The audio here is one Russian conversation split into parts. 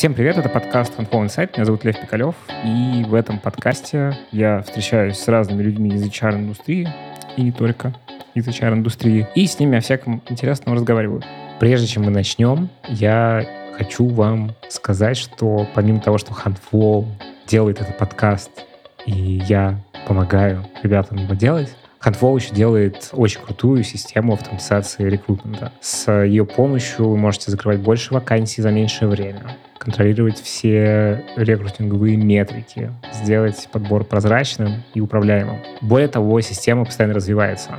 Всем привет, это подкаст Handful Insight, меня зовут Лев Пикалев, и в этом подкасте я встречаюсь с разными людьми из HR-индустрии, и не только из HR-индустрии, и с ними о всяком интересном разговариваю. Прежде чем мы начнем, я хочу вам сказать, что помимо того, что Handflow делает этот подкаст, и я помогаю ребятам его делать, Еще делает очень крутую систему автоматизации рекрутмента. С ее помощью вы можете закрывать больше вакансий за меньшее время, контролировать все рекрутинговые метрики, сделать подбор прозрачным и управляемым. Более того, система постоянно развивается.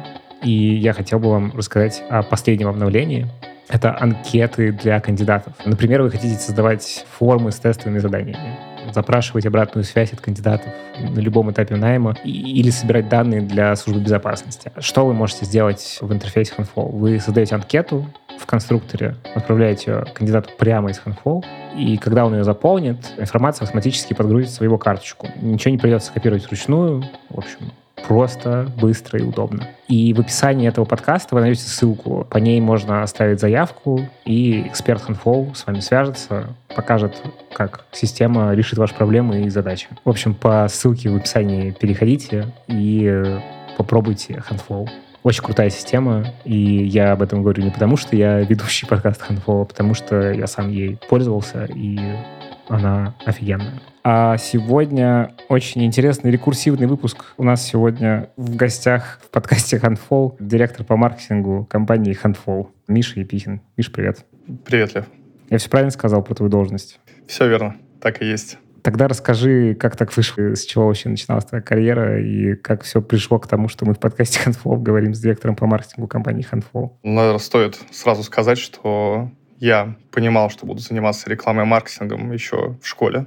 И я хотел бы вам рассказать о последнем обновлении. Это анкеты для кандидатов. Например, вы хотите создавать формы с тестовыми заданиями запрашивать обратную связь от кандидатов на любом этапе найма или собирать данные для службы безопасности. Что вы можете сделать в интерфейсе Handful? Вы создаете анкету в конструкторе, отправляете ее кандидату прямо из Handful, и когда он ее заполнит, информация автоматически подгрузится в его карточку. Ничего не придется копировать вручную. В общем, просто, быстро и удобно. И в описании этого подкаста вы найдете ссылку. По ней можно оставить заявку, и эксперт Handflow с вами свяжется, покажет, как система решит ваши проблемы и задачи. В общем, по ссылке в описании переходите и попробуйте Handflow. Очень крутая система, и я об этом говорю не потому, что я ведущий подкаста Handflow, а потому что я сам ей пользовался, и она офигенная. А сегодня очень интересный рекурсивный выпуск. У нас сегодня в гостях в подкасте Handful директор по маркетингу компании Handful Миша Епихин. Миш, привет. Привет, Лев. Я все правильно сказал про твою должность? Все верно, так и есть. Тогда расскажи, как так вышло, с чего вообще начиналась твоя карьера и как все пришло к тому, что мы в подкасте Handful говорим с директором по маркетингу компании Handful. Наверное, стоит сразу сказать, что я понимал, что буду заниматься рекламой и маркетингом еще в школе.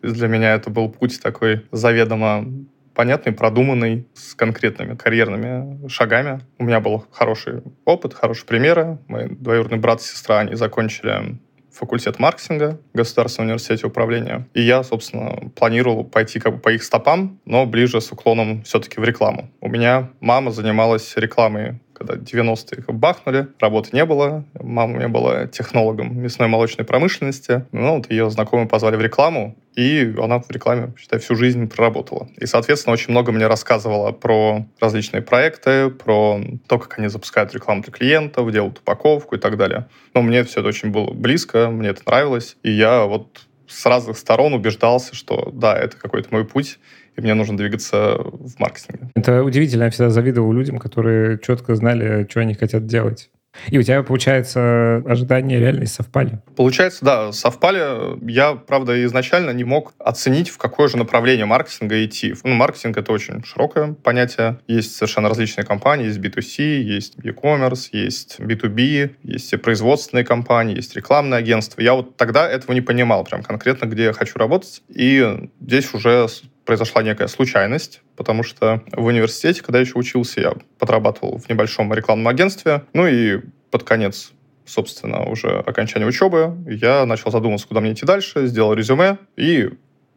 То есть для меня это был путь такой заведомо понятный, продуманный, с конкретными карьерными шагами. У меня был хороший опыт, хорошие примеры. Мои двоюродный брат и сестра, они закончили факультет маркетинга в Государственном университете управления. И я, собственно, планировал пойти как бы по их стопам, но ближе с уклоном все-таки в рекламу. У меня мама занималась рекламой когда 90-е бахнули, работы не было. Мама у меня была технологом мясной молочной промышленности. Ну, вот ее знакомые позвали в рекламу, и она в рекламе, считай, всю жизнь проработала. И, соответственно, очень много мне рассказывала про различные проекты, про то, как они запускают рекламу для клиентов, делают упаковку и так далее. Но мне все это очень было близко, мне это нравилось. И я вот с разных сторон убеждался, что да, это какой-то мой путь, и мне нужно двигаться в маркетинге. Это удивительно. Я всегда завидовал людям, которые четко знали, что они хотят делать. И у тебя, получается, ожидания и реальность совпали? Получается, да, совпали. Я, правда, изначально не мог оценить, в какое же направление маркетинга идти. Ну, маркетинг — это очень широкое понятие. Есть совершенно различные компании. Есть B2C, есть e-commerce, есть B2B, есть производственные компании, есть рекламные агентства. Я вот тогда этого не понимал прям конкретно, где я хочу работать. И здесь уже произошла некая случайность, потому что в университете, когда еще учился, я подрабатывал в небольшом рекламном агентстве. Ну и под конец собственно, уже окончания учебы, я начал задумываться, куда мне идти дальше, сделал резюме и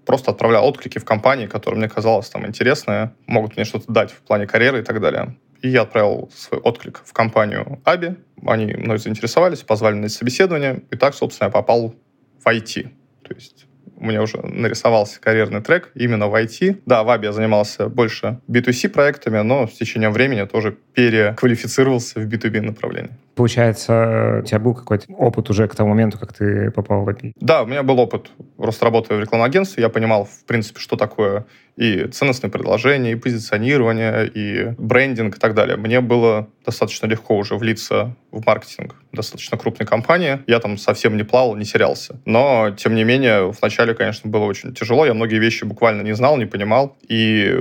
просто отправлял отклики в компании, которые мне казалось там интересные, могут мне что-то дать в плане карьеры и так далее. И я отправил свой отклик в компанию Аби. Они мной заинтересовались, позвали на собеседование. И так, собственно, я попал в IT. То есть у меня уже нарисовался карьерный трек именно в IT. Да, в Аби я занимался больше B2C проектами, но с течением времени тоже переквалифицировался в B2B направление. Получается, у тебя был какой-то опыт уже к тому моменту, как ты попал в API? Да, у меня был опыт просто работы в рекламном агентстве. Я понимал, в принципе, что такое и ценностное предложение, и позиционирование, и брендинг и так далее. Мне было достаточно легко уже влиться в маркетинг достаточно крупной компании. Я там совсем не плавал, не терялся. Но, тем не менее, вначале, конечно, было очень тяжело. Я многие вещи буквально не знал, не понимал. И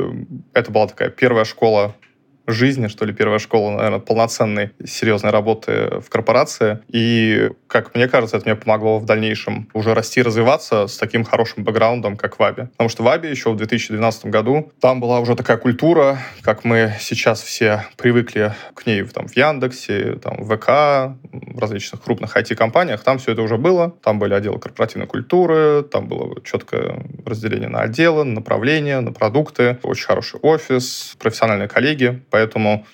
это была такая первая школа жизни, что ли, первая школа, наверное, полноценной, серьезной работы в корпорации. И, как мне кажется, это мне помогло в дальнейшем уже расти, развиваться с таким хорошим бэкграундом, как в Аби. Потому что в Аби еще в 2012 году там была уже такая культура, как мы сейчас все привыкли к ней там, в Яндексе, там, в ВК, в различных крупных IT-компаниях. Там все это уже было. Там были отделы корпоративной культуры, там было четкое разделение на отделы, направления, на продукты, очень хороший офис, профессиональные коллеги. Поэтому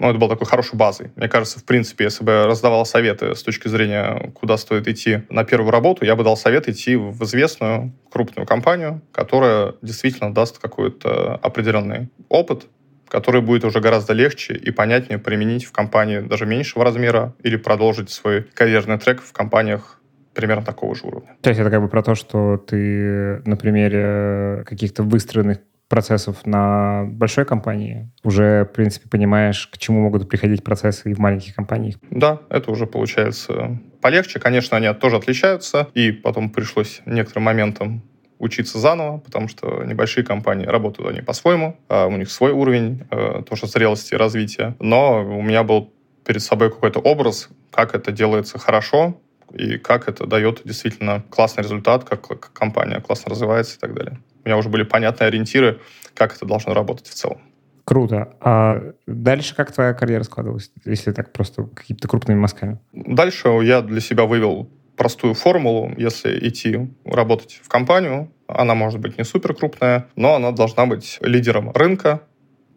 ну, это было такой хорошей базой. Мне кажется, в принципе, если бы я раздавал советы с точки зрения, куда стоит идти на первую работу, я бы дал совет идти в известную крупную компанию, которая действительно даст какой-то определенный опыт, который будет уже гораздо легче и понятнее применить в компании даже меньшего размера или продолжить свой карьерный трек в компаниях примерно такого же уровня. То есть это как бы про то, что ты на примере каких-то выстроенных процессов на большой компании, уже, в принципе, понимаешь, к чему могут приходить процессы и в маленьких компаниях. Да, это уже получается полегче. Конечно, они тоже отличаются, и потом пришлось некоторым моментом учиться заново, потому что небольшие компании работают они по-своему, а у них свой уровень э, тоже зрелости и развития. Но у меня был перед собой какой-то образ, как это делается хорошо, и как это дает действительно классный результат, как компания классно развивается и так далее у меня уже были понятные ориентиры, как это должно работать в целом. Круто. А дальше как твоя карьера складывалась, если так просто какими-то крупными мазками? Дальше я для себя вывел простую формулу. Если идти работать в компанию, она может быть не супер крупная, но она должна быть лидером рынка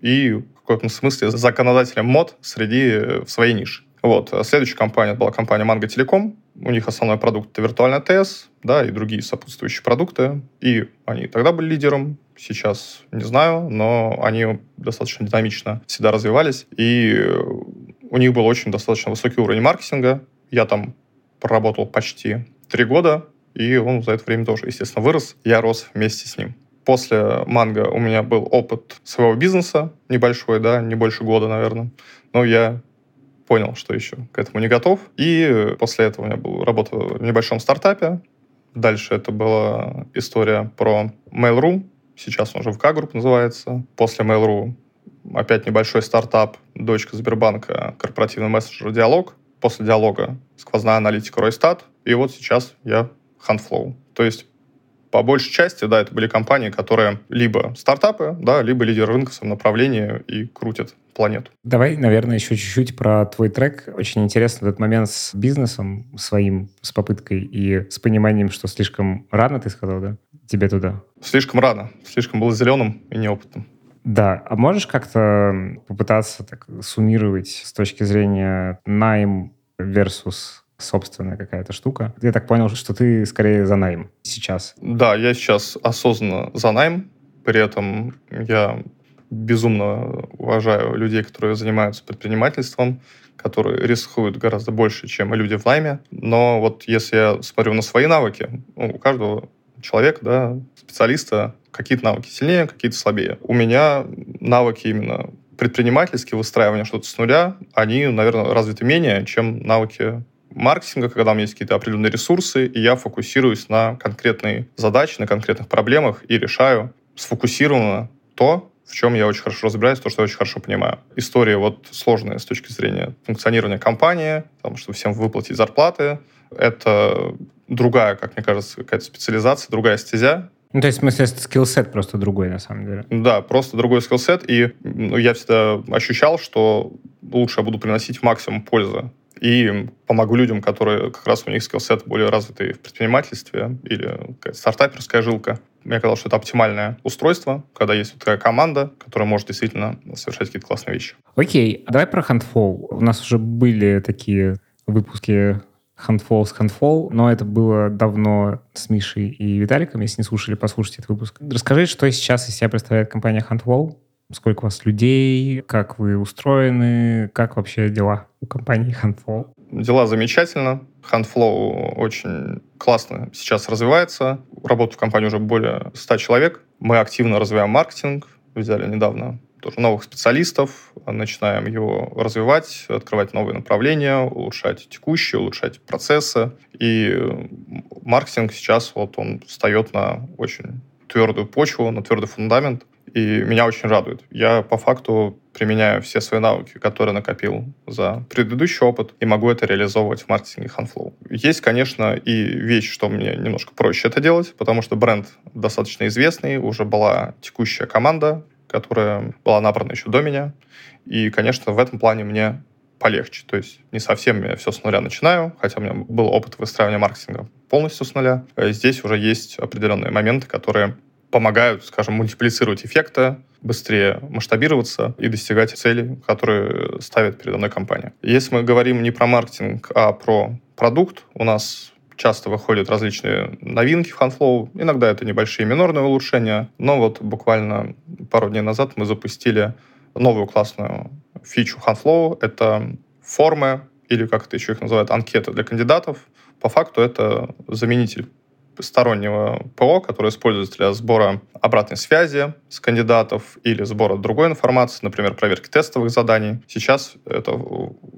и в каком-то смысле законодателем мод среди э, в своей нише. Вот. Следующая компания была компания Mango Telecom. У них основной продукт — это виртуальная ТС, да, и другие сопутствующие продукты. И они тогда были лидером, сейчас не знаю, но они достаточно динамично всегда развивались. И у них был очень достаточно высокий уровень маркетинга. Я там проработал почти три года, и он за это время тоже, естественно, вырос. Я рос вместе с ним. После Mango у меня был опыт своего бизнеса небольшой, да, не больше года, наверное. Но я понял, что еще к этому не готов. И после этого у меня была работа в небольшом стартапе. Дальше это была история про Mail.ru. Сейчас он уже VK Group называется. После Mail.ru опять небольшой стартап, дочка Сбербанка, корпоративный мессенджер «Диалог». После «Диалога» сквозная аналитика Ройстат. И вот сейчас я Handflow. То есть по большей части, да, это были компании, которые либо стартапы, да, либо лидеры рынка в своем направлении и крутят планету. Давай, наверное, еще чуть-чуть про твой трек. Очень интересно этот момент с бизнесом своим, с попыткой и с пониманием, что слишком рано, ты сказал, да, тебе туда? Слишком рано. Слишком был зеленым и неопытным. Да, а можешь как-то попытаться так суммировать с точки зрения найм versus собственная какая-то штука. Я так понял, что ты скорее за найм сейчас. Да, я сейчас осознанно за найм. При этом я безумно уважаю людей, которые занимаются предпринимательством, которые рискуют гораздо больше, чем люди в найме. Но вот если я смотрю на свои навыки, ну, у каждого человека, да, специалиста, какие-то навыки сильнее, какие-то слабее. У меня навыки именно предпринимательские, выстраивания что-то с нуля, они, наверное, развиты менее, чем навыки маркетинга, когда у меня есть какие-то определенные ресурсы, и я фокусируюсь на конкретные задачи, на конкретных проблемах и решаю сфокусированно то, в чем я очень хорошо разбираюсь, то, что я очень хорошо понимаю. История вот сложная с точки зрения функционирования компании, потому что всем выплатить зарплаты. Это другая, как мне кажется, какая-то специализация, другая стезя. Ну, то есть, в смысле, skillset просто другой, на самом деле. Да, просто другой skillset. И ну, я всегда ощущал, что лучше я буду приносить максимум пользы и помогу людям, которые как раз у них skillset более развитый в предпринимательстве или стартаперская жилка. Мне казалось, что это оптимальное устройство, когда есть вот такая команда, которая может действительно совершать какие-то классные вещи. Окей, давай про Huntflow. У нас уже были такие выпуски Handfall с Handfall, но это было давно с Мишей и Виталиком. Если не слушали, послушайте этот выпуск. Расскажи, что сейчас из себя представляет компания Handfall, сколько у вас людей, как вы устроены, как вообще дела у компании Handflow? Дела замечательно. Handflow очень классно сейчас развивается. Работаю в компании уже более 100 человек. Мы активно развиваем маркетинг. Взяли недавно тоже новых специалистов, начинаем его развивать, открывать новые направления, улучшать текущие, улучшать процессы. И маркетинг сейчас вот он встает на очень твердую почву, на твердый фундамент. И меня очень радует. Я по факту применяю все свои навыки, которые накопил за предыдущий опыт, и могу это реализовывать в маркетинге Handflow. Есть, конечно, и вещь, что мне немножко проще это делать, потому что бренд достаточно известный, уже была текущая команда, которая была набрана еще до меня. И, конечно, в этом плане мне полегче. То есть не совсем я все с нуля начинаю, хотя у меня был опыт выстраивания маркетинга полностью с нуля. Здесь уже есть определенные моменты, которые помогают, скажем, мультиплицировать эффекты, быстрее масштабироваться и достигать целей, которые ставит передо мной компания. Если мы говорим не про маркетинг, а про продукт, у нас часто выходят различные новинки в HandFlow. Иногда это небольшие минорные улучшения, но вот буквально пару дней назад мы запустили новую классную фичу HandFlow. Это формы, или как это еще их называют, анкеты для кандидатов. По факту это заменитель стороннего ПО, которое используется для сбора обратной связи с кандидатов или сбора другой информации, например, проверки тестовых заданий. Сейчас это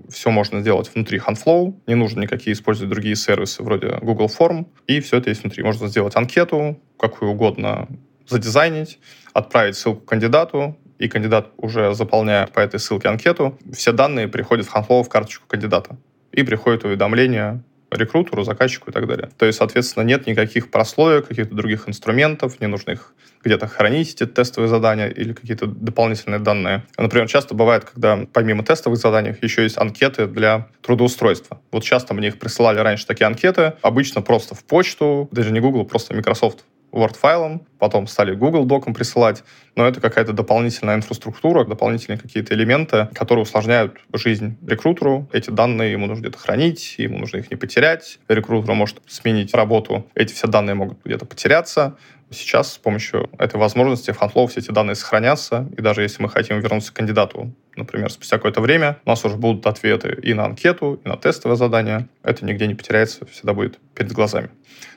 все можно сделать внутри HandFlow, не нужно никакие использовать другие сервисы вроде Google Form, и все это есть внутри. Можно сделать анкету, какую угодно задизайнить, отправить ссылку кандидату, и кандидат уже заполняя по этой ссылке анкету, все данные приходят в HandFlow в карточку кандидата. И приходит уведомление рекрутеру, заказчику и так далее. То есть, соответственно, нет никаких прослоек, каких-то других инструментов, не нужно их где-то хранить, эти тестовые задания или какие-то дополнительные данные. Например, часто бывает, когда помимо тестовых заданий еще есть анкеты для трудоустройства. Вот часто мне их присылали раньше такие анкеты, обычно просто в почту, даже не Google, просто Microsoft Word-файлом, потом стали Google доком присылать, но это какая-то дополнительная инфраструктура, дополнительные какие-то элементы, которые усложняют жизнь рекрутеру. Эти данные ему нужно где-то хранить, ему нужно их не потерять. Рекрутер может сменить работу, эти все данные могут где-то потеряться. Сейчас с помощью этой возможности в HandFlow все эти данные сохранятся, и даже если мы хотим вернуться к кандидату, например, спустя какое-то время, у нас уже будут ответы и на анкету, и на тестовое задание. Это нигде не потеряется, всегда будет перед глазами.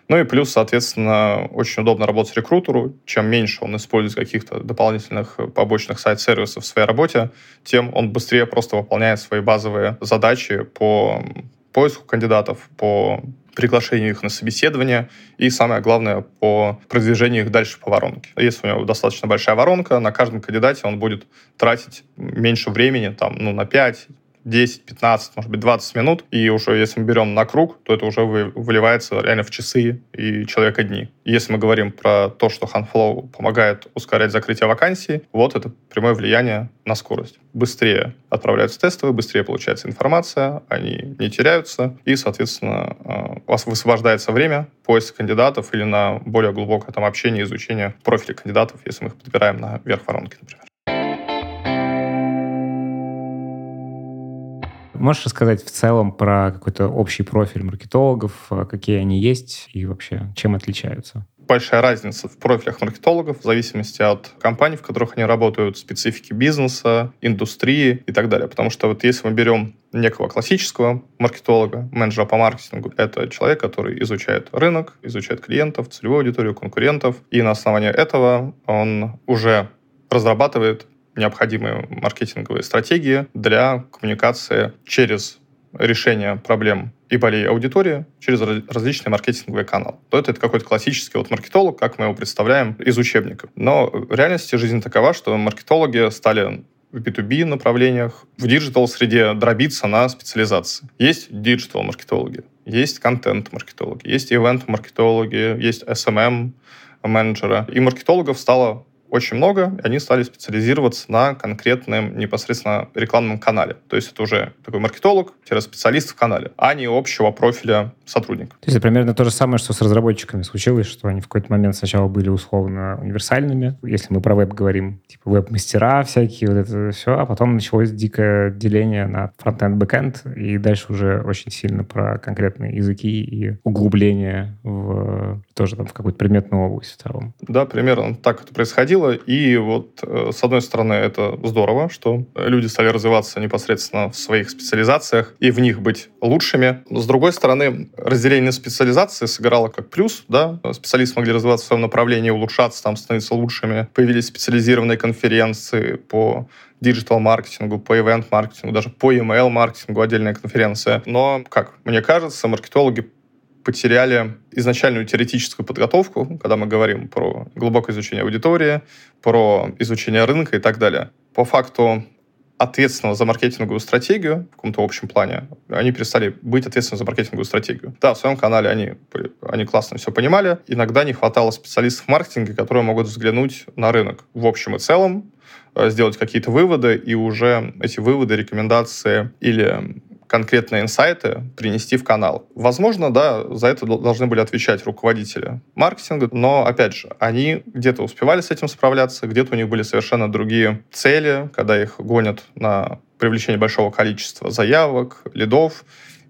Ну и плюс, соответственно, очень удобно работать рекрутеру. Чем меньше он использует каких-то дополнительных побочных сайт-сервисов в своей работе, тем он быстрее просто выполняет свои базовые задачи по поиску кандидатов, по приглашению их на собеседование и, самое главное, по продвижению их дальше по воронке. Если у него достаточно большая воронка, на каждом кандидате он будет тратить меньше времени, там, ну, на 5, 10, 15, может быть, 20 минут, и уже если мы берем на круг, то это уже выливается реально в часы и человека дни. Если мы говорим про то, что HandFlow помогает ускорять закрытие вакансий, вот это прямое влияние на скорость. Быстрее отправляются тестовые, быстрее получается информация, они не теряются, и, соответственно, э, у вас высвобождается время поиска кандидатов или на более глубокое там общение, изучение профиля кандидатов, если мы их подбираем на верх воронки, например. Можешь рассказать в целом про какой-то общий профиль маркетологов, э, какие они есть и вообще чем отличаются? большая разница в профилях маркетологов в зависимости от компаний, в которых они работают, специфики бизнеса, индустрии и так далее. Потому что вот если мы берем некого классического маркетолога, менеджера по маркетингу, это человек, который изучает рынок, изучает клиентов, целевую аудиторию, конкурентов, и на основании этого он уже разрабатывает необходимые маркетинговые стратегии для коммуникации через решение проблем и болей аудитории через различные маркетинговые каналы. То это, это какой-то классический вот маркетолог, как мы его представляем из учебника. Но в реальности жизнь такова, что маркетологи стали в B2B направлениях, в диджитал-среде дробиться на специализации. Есть диджитал-маркетологи, есть контент-маркетологи, есть ивент-маркетологи, есть SMM-менеджеры. И маркетологов стало очень много, и они стали специализироваться на конкретном непосредственно рекламном канале. То есть это уже такой маркетолог-специалист в канале, а не общего профиля сотрудника. То есть это примерно то же самое, что с разработчиками случилось, что они в какой-то момент сначала были условно универсальными. Если мы про веб говорим, типа веб-мастера всякие, вот это все, а потом началось дикое деление на фронтенд, бэкенд, и дальше уже очень сильно про конкретные языки и углубление в тоже там в какую-то предметную область в целом. Да, примерно так это происходило происходило. И вот, э, с одной стороны, это здорово, что люди стали развиваться непосредственно в своих специализациях и в них быть лучшими. С другой стороны, разделение специализации сыграло как плюс. Да? Специалисты могли развиваться в своем направлении, улучшаться, там, становиться лучшими. Появились специализированные конференции по диджитал-маркетингу, по ивент-маркетингу, даже по email-маркетингу отдельная конференция. Но, как мне кажется, маркетологи потеряли изначальную теоретическую подготовку, когда мы говорим про глубокое изучение аудитории, про изучение рынка и так далее. По факту ответственного за маркетинговую стратегию в каком-то общем плане, они перестали быть ответственными за маркетинговую стратегию. Да, в своем канале они, они классно все понимали. Иногда не хватало специалистов в маркетинге, которые могут взглянуть на рынок в общем и целом, э, сделать какие-то выводы, и уже эти выводы, рекомендации или конкретные инсайты принести в канал. Возможно, да, за это должны были отвечать руководители маркетинга, но, опять же, они где-то успевали с этим справляться, где-то у них были совершенно другие цели, когда их гонят на привлечение большого количества заявок, лидов,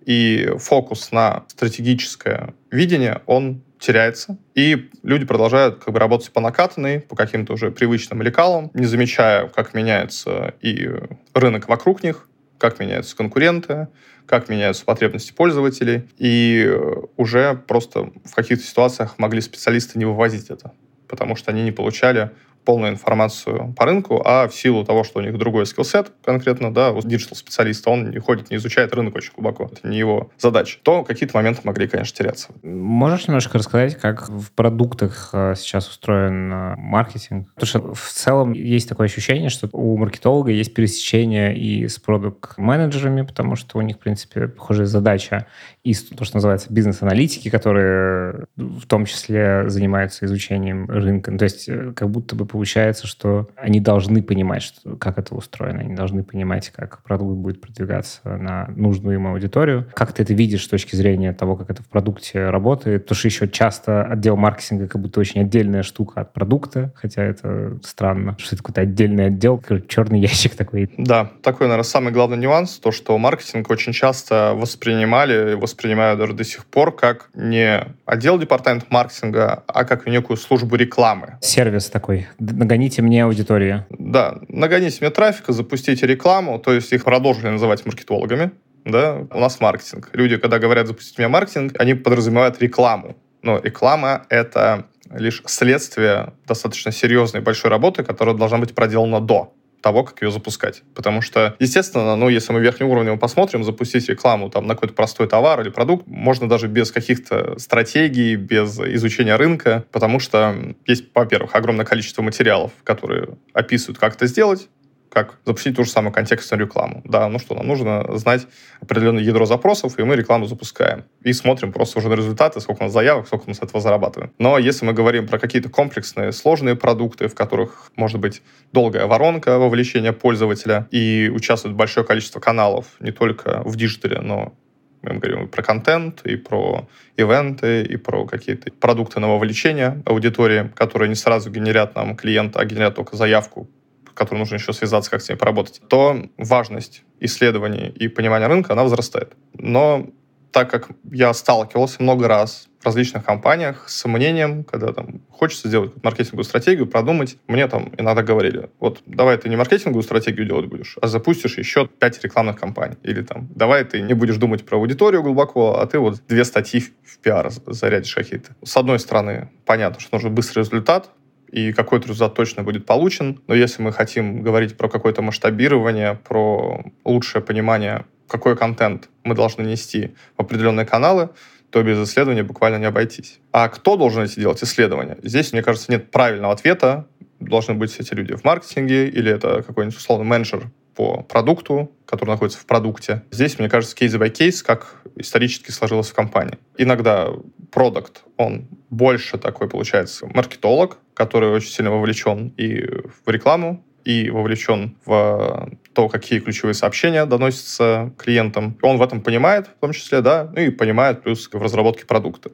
и фокус на стратегическое видение, он теряется, и люди продолжают как бы работать по накатанной, по каким-то уже привычным лекалам, не замечая, как меняется и рынок вокруг них, как меняются конкуренты, как меняются потребности пользователей, и уже просто в каких-то ситуациях могли специалисты не вывозить это, потому что они не получали полную информацию по рынку, а в силу того, что у них другой skillset конкретно, да, у диджитал-специалиста, он не ходит, не изучает рынок очень глубоко, это не его задача, то какие-то моменты могли, конечно, теряться. Можешь немножко рассказать, как в продуктах э, сейчас устроен э, маркетинг? Потому что в целом есть такое ощущение, что у маркетолога есть пересечение и с продукт-менеджерами, потому что у них, в принципе, похожая задача, и то, что называется бизнес-аналитики, которые в том числе занимаются изучением рынка. То есть э, как будто бы получается, что они должны понимать, что, как это устроено, они должны понимать, как продукт будет продвигаться на нужную им аудиторию. Как ты это видишь с точки зрения того, как это в продукте работает? Потому что еще часто отдел маркетинга как будто очень отдельная штука от продукта, хотя это странно, что это какой-то отдельный отдел, черный ящик такой. Да, такой, наверное, самый главный нюанс, то, что маркетинг очень часто воспринимали, воспринимают даже до сих пор как не отдел департамента маркетинга, а как некую службу рекламы. Сервис такой, нагоните мне аудиторию. Да, нагоните мне трафика, запустите рекламу, то есть их продолжили называть маркетологами. Да, у нас маркетинг. Люди, когда говорят «запустите мне маркетинг», они подразумевают рекламу. Но реклама — это лишь следствие достаточно серьезной большой работы, которая должна быть проделана до того, как ее запускать. Потому что, естественно, ну, если мы верхним уровнем посмотрим, запустить рекламу там, на какой-то простой товар или продукт можно даже без каких-то стратегий, без изучения рынка, потому что есть, во-первых, огромное количество материалов, которые описывают, как это сделать, как запустить ту же самую контекстную рекламу. Да, ну что, нам нужно знать определенное ядро запросов, и мы рекламу запускаем. И смотрим просто уже на результаты, сколько у нас заявок, сколько мы с этого зарабатываем. Но если мы говорим про какие-то комплексные, сложные продукты, в которых может быть долгая воронка вовлечения пользователя, и участвует большое количество каналов не только в диджитале, но мы говорим про контент, и про ивенты, и про какие-то продукты на вовлечение аудитории, которые не сразу генерят нам клиента, а генерят только заявку которой нужно еще связаться, как с ней поработать, то важность исследований и понимания рынка, она возрастает. Но так как я сталкивался много раз в различных компаниях с мнением, когда там хочется сделать маркетинговую стратегию, продумать, мне там иногда говорили, вот давай ты не маркетинговую стратегию делать будешь, а запустишь еще пять рекламных кампаний. Или там, давай ты не будешь думать про аудиторию глубоко, а ты вот две статьи в пиар зарядишь какие-то. С одной стороны, понятно, что нужен быстрый результат, и какой-то результат точно будет получен. Но если мы хотим говорить про какое-то масштабирование, про лучшее понимание, какой контент мы должны нести в определенные каналы, то без исследования буквально не обойтись. А кто должен эти делать исследования? Здесь, мне кажется, нет правильного ответа. Должны быть эти люди в маркетинге или это какой-нибудь условный менеджер по продукту, который находится в продукте. Здесь, мне кажется, кейс by кейс, как исторически сложилось в компании. Иногда продукт, он больше такой, получается, маркетолог, который очень сильно вовлечен и в рекламу, и вовлечен в то, какие ключевые сообщения доносятся клиентам. Он в этом понимает, в том числе, да, ну и понимает плюс в разработке продукта.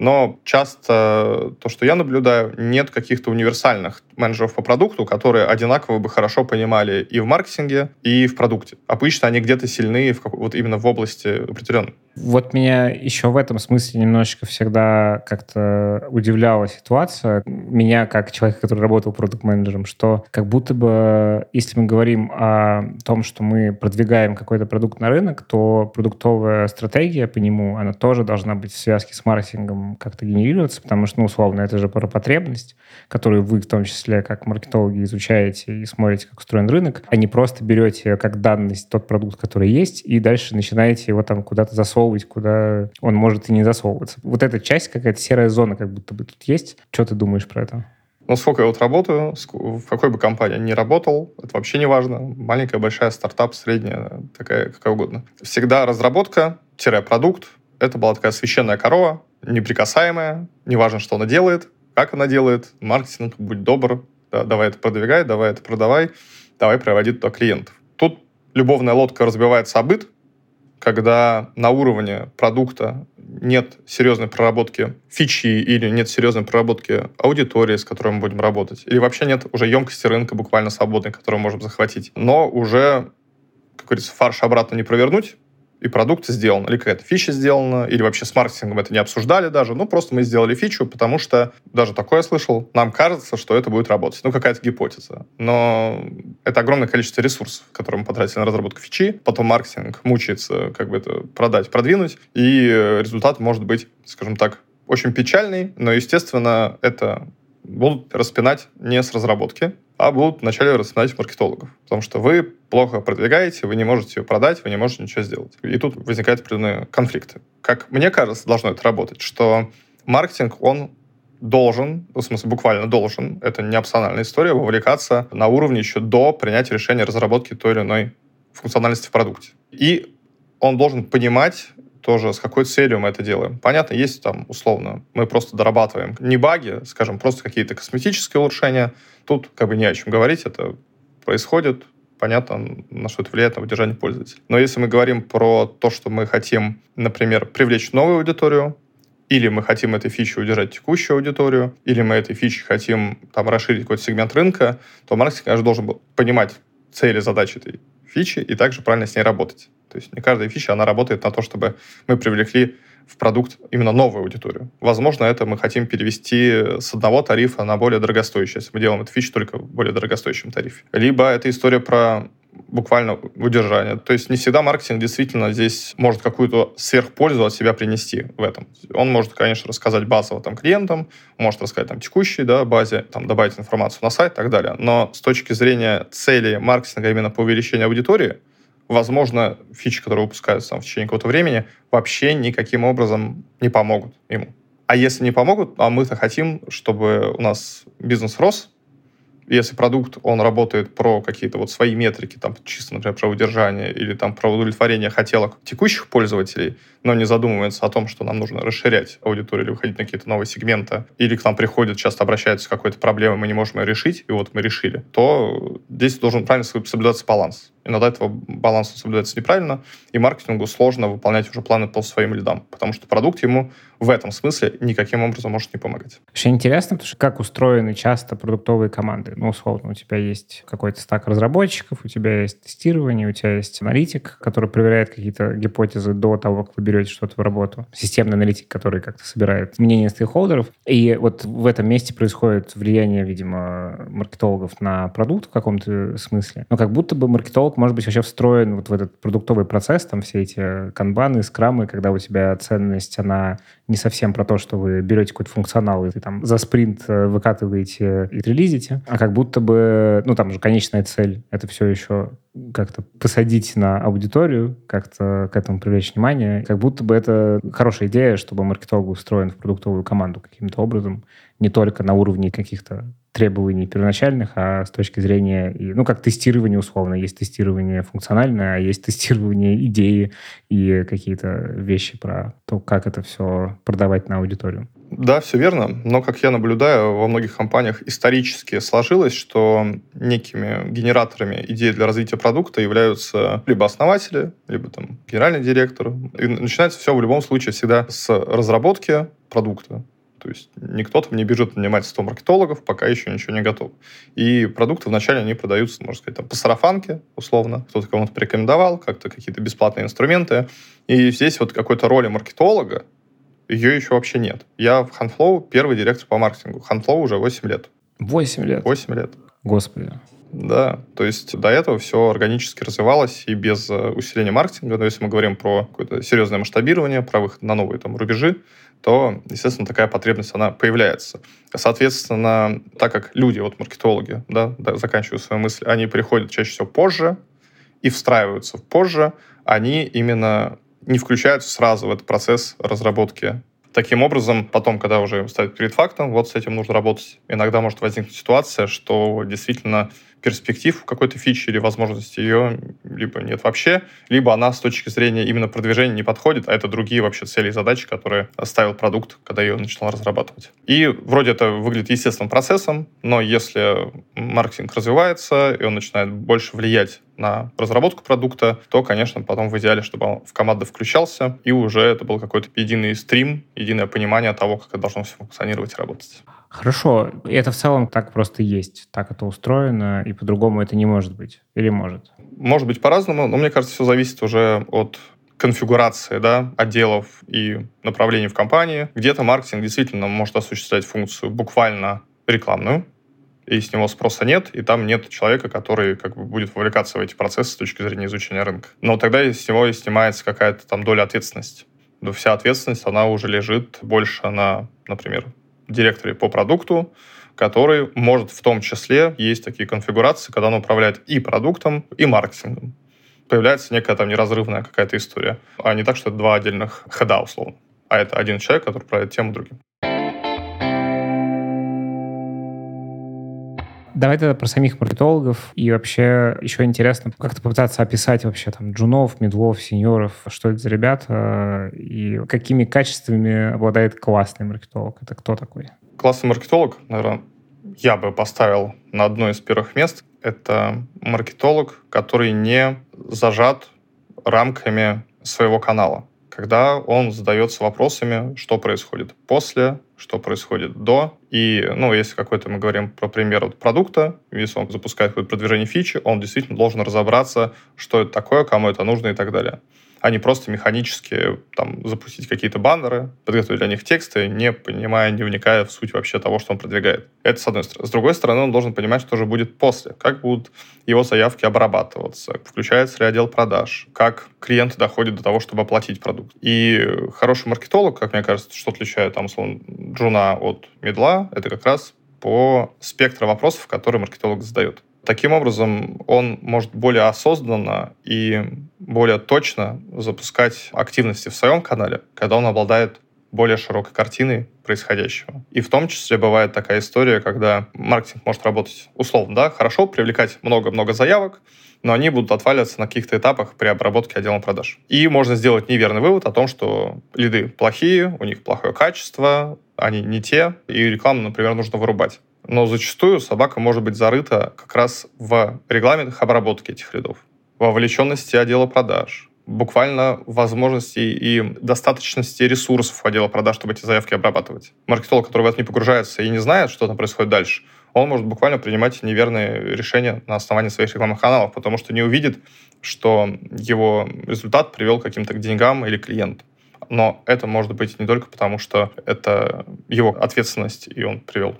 Но часто то, что я наблюдаю, нет каких-то универсальных менеджеров по продукту, которые одинаково бы хорошо понимали и в маркетинге, и в продукте. Обычно они где-то сильны в, вот именно в области определенной. Вот меня еще в этом смысле немножечко всегда как-то удивляла ситуация. Меня, как человека, который работал продукт-менеджером, что как будто бы, если мы говорим о том, что мы продвигаем какой-то продукт на рынок, то продуктовая стратегия по нему, она тоже должна быть в связке с маркетингом как-то генерироваться, потому что, ну, условно, это же про потребность, которую вы в том числе как маркетологи изучаете и смотрите, как устроен рынок, а не просто берете как данность тот продукт, который есть, и дальше начинаете его там куда-то засовывать, куда он может и не засовываться. Вот эта часть, какая-то серая зона как будто бы тут есть. Что ты думаешь про это? Ну, сколько я вот работаю, в какой бы компании не работал, это вообще не важно. Маленькая, большая, стартап, средняя, такая, какая угодно. Всегда разработка-продукт. Это была такая священная корова, неприкасаемая, неважно, что она делает, как она делает, маркетинг, будь добр, да, давай это продвигай, давай это продавай, давай проводи туда клиентов. Тут любовная лодка разбивается о когда на уровне продукта нет серьезной проработки фичи или нет серьезной проработки аудитории, с которой мы будем работать, или вообще нет уже емкости рынка буквально свободной, которую мы можем захватить, но уже, как говорится, фарш обратно не провернуть, и продукт сделан, или какая-то фича сделана, или вообще с маркетингом это не обсуждали даже, ну, просто мы сделали фичу, потому что, даже такое я слышал, нам кажется, что это будет работать. Ну, какая-то гипотеза. Но это огромное количество ресурсов, которые мы потратили на разработку фичи, потом маркетинг мучается как бы это продать, продвинуть, и результат может быть, скажем так, очень печальный, но, естественно, это будут распинать не с разработки, а будут вначале распинать маркетологов. Потому что вы плохо продвигаете, вы не можете ее продать, вы не можете ничего сделать. И тут возникают определенные конфликты. Как мне кажется, должно это работать, что маркетинг, он должен, в смысле буквально должен, это не опциональная история, вовлекаться на уровне еще до принятия решения разработки той или иной функциональности в продукте. И он должен понимать тоже, с какой целью мы это делаем. Понятно, есть там, условно, мы просто дорабатываем не баги, скажем, просто какие-то косметические улучшения. Тут как бы не о чем говорить, это происходит, понятно, на что это влияет на удержание пользователя. Но если мы говорим про то, что мы хотим, например, привлечь новую аудиторию, или мы хотим этой фичей удержать текущую аудиторию, или мы этой фичей хотим там расширить какой-то сегмент рынка, то маркетинг, конечно, должен понимать цели, задачи этой фичи и также правильно с ней работать. То есть не каждая фича, она работает на то, чтобы мы привлекли в продукт именно новую аудиторию. Возможно, это мы хотим перевести с одного тарифа на более дорогостоящий, если мы делаем эту фичу только в более дорогостоящем тарифе. Либо это история про буквально удержание. То есть не всегда маркетинг действительно здесь может какую-то сверхпользу от себя принести в этом. Он может, конечно, рассказать базово там клиентам, может рассказать там текущей да, базе, там добавить информацию на сайт и так далее. Но с точки зрения цели маркетинга именно по увеличению аудитории, возможно, фичи, которые выпускаются в течение какого-то времени, вообще никаким образом не помогут ему. А если не помогут, а мы-то хотим, чтобы у нас бизнес рос, если продукт, он работает про какие-то вот свои метрики, там чисто, например, про удержание или там про удовлетворение хотелок текущих пользователей, но не задумывается о том, что нам нужно расширять аудиторию или выходить на какие-то новые сегменты, или к нам приходят, часто обращаются с какой-то проблемой, мы не можем ее решить, и вот мы решили, то здесь должен правильно соблюдаться баланс. Иногда этого баланса соблюдается неправильно, и маркетингу сложно выполнять уже планы по своим лидам, потому что продукт ему в этом смысле никаким образом может не помогать. Вообще интересно, потому что как устроены часто продуктовые команды. Ну, условно, у тебя есть какой-то стак разработчиков, у тебя есть тестирование, у тебя есть аналитик, который проверяет какие-то гипотезы до того, как вы берете что-то в работу. Системный аналитик, который как-то собирает мнение стейкхолдеров. И вот в этом месте происходит влияние, видимо, маркетологов на продукт в каком-то смысле. Но как будто бы маркетолог может быть вообще встроен вот в этот продуктовый процесс, там все эти канбаны, скрамы, когда у тебя ценность, она не совсем про то, что вы берете какой-то функционал и там за спринт э, выкатываете и релизите, а как будто бы, ну, там же конечная цель — это все еще как-то посадить на аудиторию, как-то к этому привлечь внимание. Как будто бы это хорошая идея, чтобы маркетолог устроен в продуктовую команду каким-то образом, не только на уровне каких-то требований первоначальных, а с точки зрения, ну, как тестирование условно. Есть тестирование функциональное, а есть тестирование идеи и какие-то вещи про то, как это все продавать на аудиторию. Да, все верно. Но, как я наблюдаю, во многих компаниях исторически сложилось, что некими генераторами идей для развития продукта являются либо основатели, либо там генеральный директор. И начинается все в любом случае всегда с разработки продукта. То есть никто там не бежит нанимать 100 маркетологов, пока еще ничего не готов. И продукты вначале они продаются, можно сказать, там, по сарафанке, условно. Кто-то кому-то порекомендовал, как-то какие-то бесплатные инструменты. И здесь вот какой-то роли маркетолога, ее еще вообще нет. Я в Handflow первый директор по маркетингу. Handflow уже 8 лет. 8 лет? 8 лет. Господи. Да, то есть до этого все органически развивалось и без э, усиления маркетинга. Но если мы говорим про какое-то серьезное масштабирование, про выход на новые там рубежи, то, естественно, такая потребность, она появляется. Соответственно, так как люди, вот маркетологи, да, да заканчиваю свою мысль, они приходят чаще всего позже и встраиваются позже, они именно не включаются сразу в этот процесс разработки Таким образом, потом, когда уже стоит перед фактом, вот с этим нужно работать. Иногда может возникнуть ситуация, что действительно перспектив какой-то фичи или возможности ее либо нет вообще, либо она с точки зрения именно продвижения не подходит, а это другие вообще цели и задачи, которые ставил продукт, когда ее начинал разрабатывать. И вроде это выглядит естественным процессом, но если маркетинг развивается, и он начинает больше влиять на разработку продукта, то, конечно, потом в идеале, чтобы он в команду включался, и уже это был какой-то единый стрим, единое понимание того, как это должно все функционировать и работать. Хорошо, это в целом так просто есть, так это устроено, и по-другому это не может быть, или может? Может быть по-разному, но мне кажется, все зависит уже от конфигурации да, отделов и направлений в компании. Где-то маркетинг действительно может осуществлять функцию буквально рекламную, и с него спроса нет, и там нет человека, который как бы будет вовлекаться в эти процессы с точки зрения изучения рынка. Но тогда с него и снимается какая-то там доля ответственности. Но вся ответственность, она уже лежит больше на, например, директоре по продукту, который может в том числе, есть такие конфигурации, когда он управляет и продуктом, и маркетингом. Появляется некая там неразрывная какая-то история, а не так, что это два отдельных хода, условно. А это один человек, который управляет тем и другим. Давай тогда про самих маркетологов. И вообще еще интересно как-то попытаться описать вообще там джунов, медлов, сеньоров, что это за ребята и какими качествами обладает классный маркетолог. Это кто такой? Классный маркетолог, наверное, я бы поставил на одно из первых мест. Это маркетолог, который не зажат рамками своего канала когда он задается вопросами, что происходит после, что происходит до. И, ну, если какой-то мы говорим про пример вот продукта, если он запускает какое-то продвижение фичи, он действительно должен разобраться, что это такое, кому это нужно и так далее а не просто механически там, запустить какие-то баннеры, подготовить для них тексты, не понимая, не вникая в суть вообще того, что он продвигает. Это с одной стороны. С другой стороны, он должен понимать, что же будет после, как будут его заявки обрабатываться, включается ли отдел продаж, как клиенты доходят до того, чтобы оплатить продукт. И хороший маркетолог, как мне кажется, что отличает там, условно, джуна от медла, это как раз по спектру вопросов, которые маркетолог задает. Таким образом, он может более осознанно и более точно запускать активности в своем канале, когда он обладает более широкой картиной происходящего. И в том числе бывает такая история, когда маркетинг может работать условно, да, хорошо, привлекать много-много заявок, но они будут отваливаться на каких-то этапах при обработке отдела продаж. И можно сделать неверный вывод о том, что лиды плохие, у них плохое качество, они не те, и рекламу, например, нужно вырубать но зачастую собака может быть зарыта как раз в регламентах обработки этих рядов, вовлеченности отдела продаж, буквально возможности и достаточности ресурсов отдела продаж, чтобы эти заявки обрабатывать. Маркетолог, который в это не погружается и не знает, что там происходит дальше, он может буквально принимать неверные решения на основании своих рекламных каналов, потому что не увидит, что его результат привел к каким-то деньгам или клиентам. Но это может быть не только потому, что это его ответственность, и он привел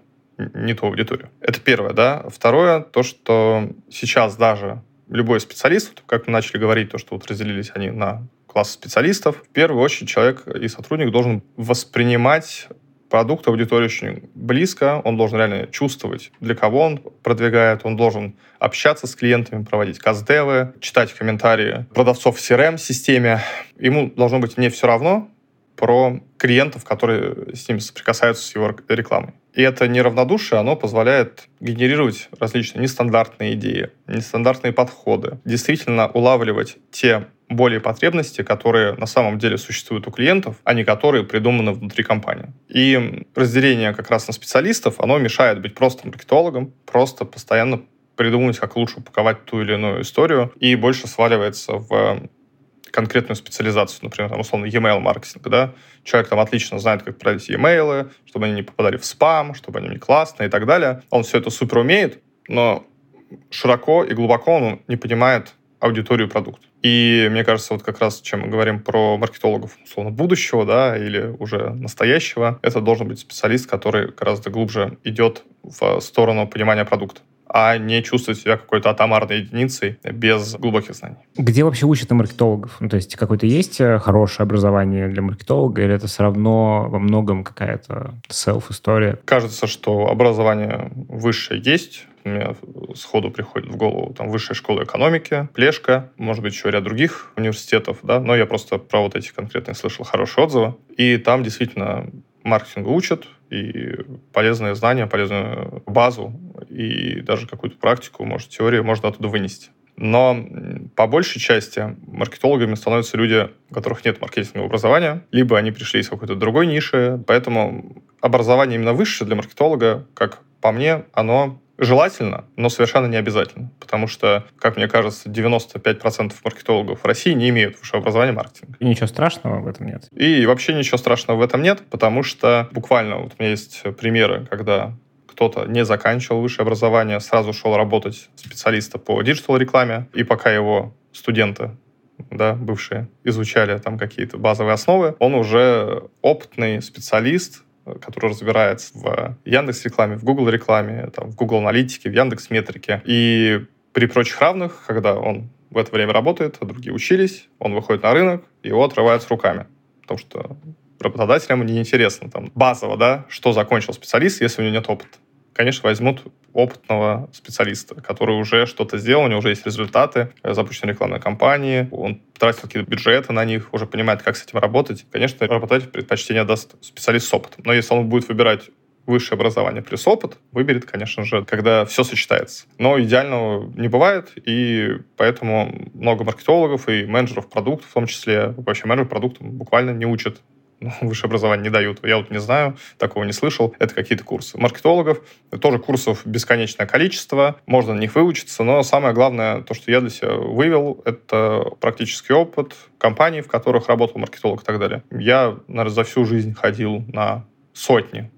не ту аудиторию. Это первое, да. Второе, то, что сейчас даже любой специалист, как мы начали говорить, то, что вот разделились они на класс специалистов, в первую очередь человек и сотрудник должен воспринимать продукт аудитории очень близко, он должен реально чувствовать, для кого он продвигает, он должен общаться с клиентами, проводить каздевы, читать комментарии продавцов в CRM-системе. Ему должно быть не все равно про клиентов, которые с ним соприкасаются с его рекламой. И это неравнодушие, оно позволяет генерировать различные нестандартные идеи, нестандартные подходы, действительно улавливать те боли и потребности, которые на самом деле существуют у клиентов, а не которые придуманы внутри компании. И разделение как раз на специалистов, оно мешает быть просто маркетологом, просто постоянно придумывать, как лучше упаковать ту или иную историю, и больше сваливается в конкретную специализацию, например, там, условно, e-mail маркетинг, да, человек там отлично знает, как отправить e-mail, чтобы они не попадали в спам, чтобы они не классные и так далее. Он все это супер умеет, но широко и глубоко он не понимает аудиторию продукта. И мне кажется, вот как раз, чем мы говорим про маркетологов, условно, будущего, да, или уже настоящего, это должен быть специалист, который гораздо глубже идет в сторону понимания продукта а не чувствовать себя какой-то атомарной единицей без глубоких знаний. Где вообще учат маркетологов? Ну, то есть какое-то есть э, хорошее образование для маркетолога, или это все равно во многом какая-то селф-история? Кажется, что образование высшее есть, мне сходу приходит в голову там высшая школа экономики, Плешка, может быть, еще ряд других университетов, да, но я просто про вот эти конкретные слышал хорошие отзывы. И там действительно маркетингу учат, и полезные знания, полезную базу и даже какую-то практику, может, теорию можно оттуда вынести. Но по большей части маркетологами становятся люди, у которых нет маркетингового образования, либо они пришли из какой-то другой ниши. Поэтому образование именно высшее для маркетолога, как по мне, оно желательно, но совершенно не обязательно. Потому что, как мне кажется, 95% маркетологов в России не имеют высшего образования маркетинга. И ничего страшного в этом нет. И вообще ничего страшного в этом нет, потому что буквально вот у меня есть примеры, когда кто-то не заканчивал высшее образование, сразу шел работать специалиста по диджитал-рекламе, и пока его студенты да, бывшие, изучали там какие-то базовые основы, он уже опытный специалист, который разбирается в Яндекс рекламе, в Google рекламе, там, в Google Аналитике, в Яндекс Метрике. И при прочих равных, когда он в это время работает, а другие учились, он выходит на рынок, его отрывают с руками. Потому что работодателям неинтересно там базово, да, что закончил специалист, если у него нет опыта. Конечно, возьмут опытного специалиста, который уже что-то сделал, у него уже есть результаты, запущены рекламные кампании, он тратил какие-то бюджеты на них, уже понимает, как с этим работать. Конечно, работодатель предпочтение даст специалист с опытом. Но если он будет выбирать высшее образование плюс опыт, выберет, конечно же, когда все сочетается. Но идеального не бывает, и поэтому много маркетологов и менеджеров продуктов, в том числе, вообще менеджеров продуктов буквально не учат высшее образование не дают. Я вот не знаю, такого не слышал. Это какие-то курсы. Маркетологов тоже курсов бесконечное количество. Можно на них выучиться, но самое главное, то, что я для себя вывел, это практический опыт компаний, в которых работал маркетолог и так далее. Я, наверное, за всю жизнь ходил на сотни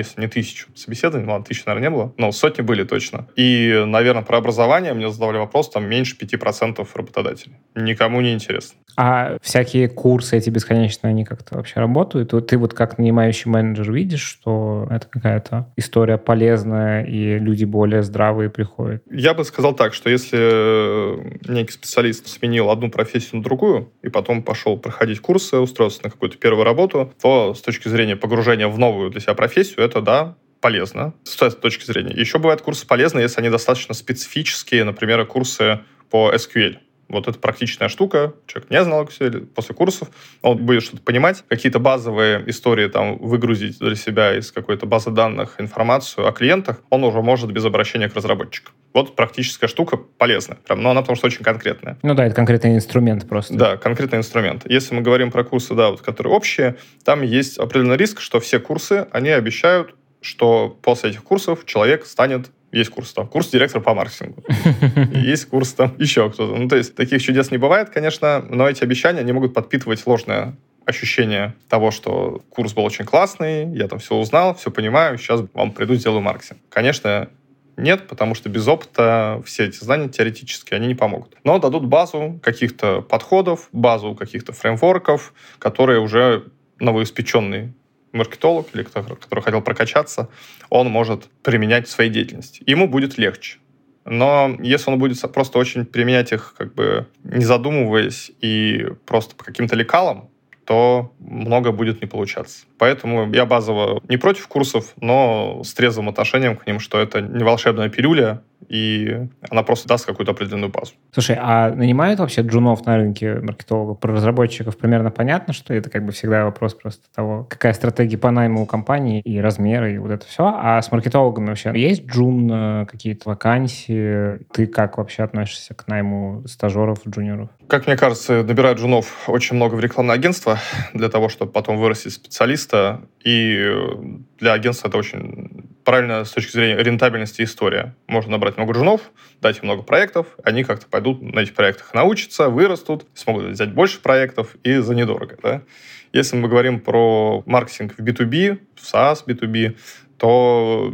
если не тысячу собеседований, ладно, тысячи, наверное, не было, но сотни были точно. И, наверное, про образование мне задавали вопрос, там меньше 5% работодателей. Никому не интересно. А всякие курсы эти бесконечные, они как-то вообще работают? Ты вот как нанимающий менеджер видишь, что это какая-то история полезная, и люди более здравые приходят? Я бы сказал так, что если некий специалист сменил одну профессию на другую, и потом пошел проходить курсы, устроился на какую-то первую работу, то с точки зрения погружения в новую для себя профессию, это, да, полезно с этой точки зрения. Еще бывают курсы полезны, если они достаточно специфические, например, курсы по SQL. Вот это практичная штука. Человек не знал SQL после курсов. Он будет что-то понимать. Какие-то базовые истории там выгрузить для себя из какой-то базы данных информацию о клиентах, он уже может без обращения к разработчику. Вот практическая штука полезная. Прям, но она потому что очень конкретная. Ну да, это конкретный инструмент просто. Да, конкретный инструмент. Если мы говорим про курсы, да, вот, которые общие, там есть определенный риск, что все курсы, они обещают, что после этих курсов человек станет есть курс там, курс директора по маркетингу. Есть курс там еще кто-то. Ну, то есть таких чудес не бывает, конечно, но эти обещания, они могут подпитывать ложное ощущение того, что курс был очень классный, я там все узнал, все понимаю, сейчас вам приду, сделаю маркетинг. Конечно, нет, потому что без опыта все эти знания теоретические, они не помогут. Но дадут базу каких-то подходов, базу каких-то фреймворков, которые уже новоиспеченный маркетолог или кто, который хотел прокачаться, он может применять в своей деятельности. Ему будет легче. Но если он будет просто очень применять их, как бы не задумываясь и просто по каким-то лекалам, то много будет не получаться. Поэтому я базово не против курсов, но с трезвым отношением к ним, что это не волшебная пилюля, и она просто даст какую-то определенную базу. Слушай, а нанимают вообще джунов на рынке маркетологов? Про разработчиков примерно понятно, что это как бы всегда вопрос просто того, какая стратегия по найму у компании и размеры, и вот это все. А с маркетологами вообще есть джун, э, какие-то вакансии? Ты как вообще относишься к найму стажеров, джуниоров? Как мне кажется, набирают джунов очень много в рекламное агентство для того, чтобы потом вырастить специалиста. И для агентства это очень правильно с точки зрения рентабельности история. Можно набрать много джунов, дать им много проектов, они как-то пойдут на этих проектах научатся, вырастут, смогут взять больше проектов и за недорого. Да? Если мы говорим про маркетинг в B2B, в SaaS B2B, то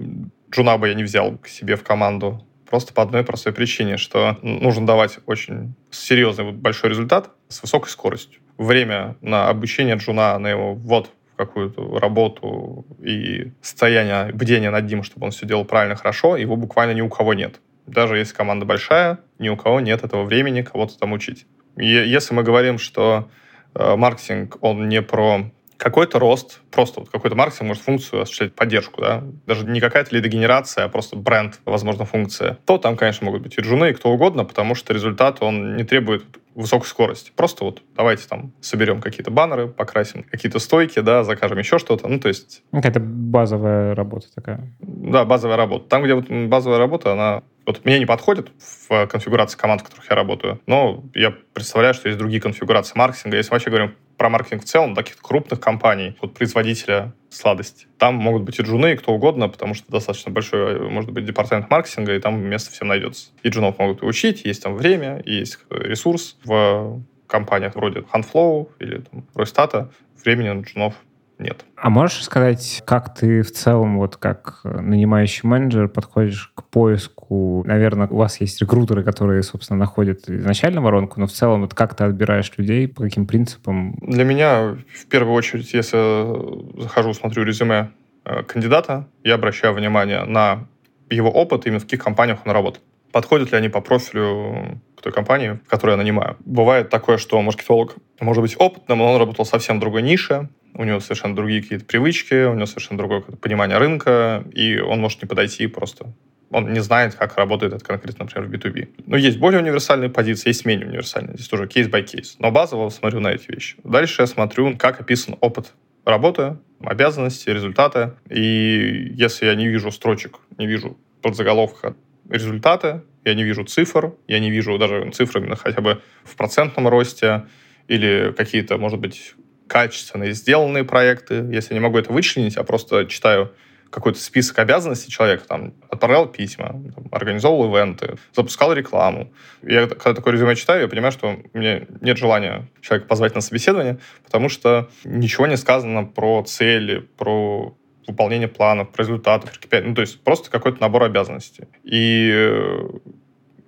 джуна бы я не взял к себе в команду. Просто по одной простой причине, что нужно давать очень серьезный большой результат с высокой скоростью. Время на обучение джуна, на его ввод какую-то работу и состояние бдения над ним, чтобы он все делал правильно, хорошо, его буквально ни у кого нет. Даже если команда большая, ни у кого нет этого времени кого-то там учить. И если мы говорим, что э, маркетинг, он не про какой-то рост, просто вот какой-то маркетинг может функцию осуществлять поддержку, да, даже не какая-то лидогенерация, а просто бренд, возможно, функция, то там, конечно, могут быть и джуны, и кто угодно, потому что результат, он не требует высокой скорости. Просто вот давайте там соберем какие-то баннеры, покрасим какие-то стойки, да, закажем еще что-то. Ну, то есть... Какая-то базовая работа такая. Да, базовая работа. Там, где вот базовая работа, она вот мне не подходит в конфигурации команд, в которых я работаю, но я представляю, что есть другие конфигурации маркетинга. Если вообще говорим про маркетинг в целом, таких крупных компаний, вот производителя сладости. Там могут быть и джуны, и кто угодно, потому что достаточно большой, может быть, департамент маркетинга, и там место всем найдется. И джунов могут и учить, есть там время, есть ресурс. В компаниях вроде Handflow или там, Ройстата времени на джунов нет. А можешь сказать, как ты в целом, вот как нанимающий менеджер, подходишь к поиску? Наверное, у вас есть рекрутеры, которые, собственно, находят изначально воронку, но в целом, вот как ты отбираешь людей, по каким принципам? Для меня, в первую очередь, если захожу, смотрю резюме э, кандидата, я обращаю внимание на его опыт, именно в каких компаниях он работает. Подходят ли они по профилю к той компании, в которой я нанимаю. Бывает такое, что маркетолог может быть опытным, но он работал совсем в другой нише, у него совершенно другие какие-то привычки, у него совершенно другое понимание рынка, и он может не подойти просто. Он не знает, как работает это конкретно, например, в B2B. Но есть более универсальные позиции, есть менее универсальные. Здесь тоже кейс by кейс. Но базово смотрю на эти вещи. Дальше я смотрю, как описан опыт работы, обязанности, результаты. И если я не вижу строчек, не вижу подзаголовка результаты, я не вижу цифр, я не вижу даже цифр именно хотя бы в процентном росте или какие-то, может быть, качественные, сделанные проекты. Если не могу это вычленить, а просто читаю какой-то список обязанностей человека, там, отправлял письма, там, организовывал ивенты, запускал рекламу. Я когда такое резюме читаю, я понимаю, что мне нет желания человека позвать на собеседование, потому что ничего не сказано про цели, про выполнение планов, про результаты. Ну, то есть просто какой-то набор обязанностей. И,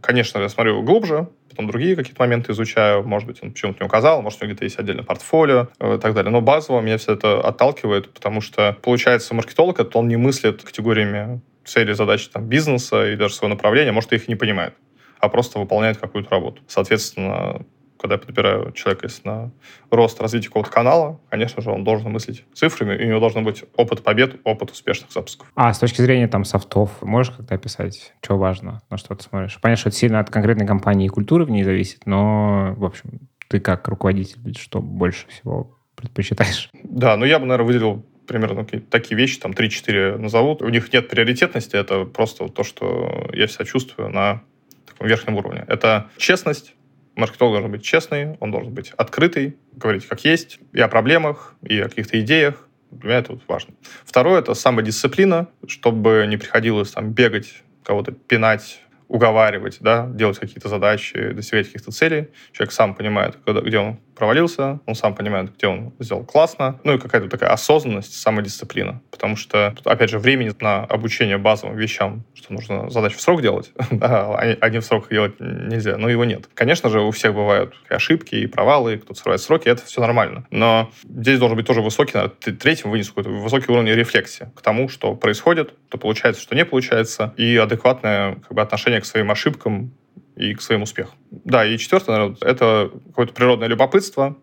конечно, я смотрю глубже, потом другие какие-то моменты изучаю, может быть, он почему-то не указал, может, у него где-то есть отдельное портфолио э, и так далее. Но базово меня все это отталкивает, потому что, получается, маркетолог, это он не мыслит категориями цели, задачи там, бизнеса и даже своего направления, может, их не понимает а просто выполняет какую-то работу. Соответственно, когда я подбираю человека если на рост, развитие какого-то канала, конечно же, он должен мыслить цифрами, и у него должен быть опыт побед, опыт успешных запусков. А с точки зрения там софтов, можешь как-то описать, что важно, на что ты смотришь? Понятно, что это сильно от конкретной компании и культуры в ней зависит, но, в общем, ты как руководитель, что больше всего предпочитаешь? Да, ну я бы, наверное, выделил примерно такие вещи, там 3-4 назовут. У них нет приоритетности, это просто то, что я себя чувствую на таком верхнем уровне. Это честность, Маркетолог должен быть честный, он должен быть открытый, говорить как есть, и о проблемах, и о каких-то идеях. Для меня это вот важно. Второе — это самодисциплина, чтобы не приходилось там бегать, кого-то пинать, уговаривать, да, делать какие-то задачи, достигать каких-то целей. Человек сам понимает, когда, где он провалился, он сам понимает, где он сделал классно. Ну и какая-то такая осознанность, самодисциплина. Потому что, опять же, времени на обучение базовым вещам, что нужно задачу в срок делать, да, а не в срок делать нельзя, но его нет. Конечно же, у всех бывают ошибки, и провалы, кто-то срывает сроки, это все нормально. Но здесь должен быть тоже высокий, наверное, третьим вынес какой-то высокий уровень рефлексии к тому, что происходит, что получается, что не получается, и адекватное как бы, отношение к своим ошибкам, и к своим успехам. Да, и четвертое, наверное, это какое-то природное любопытство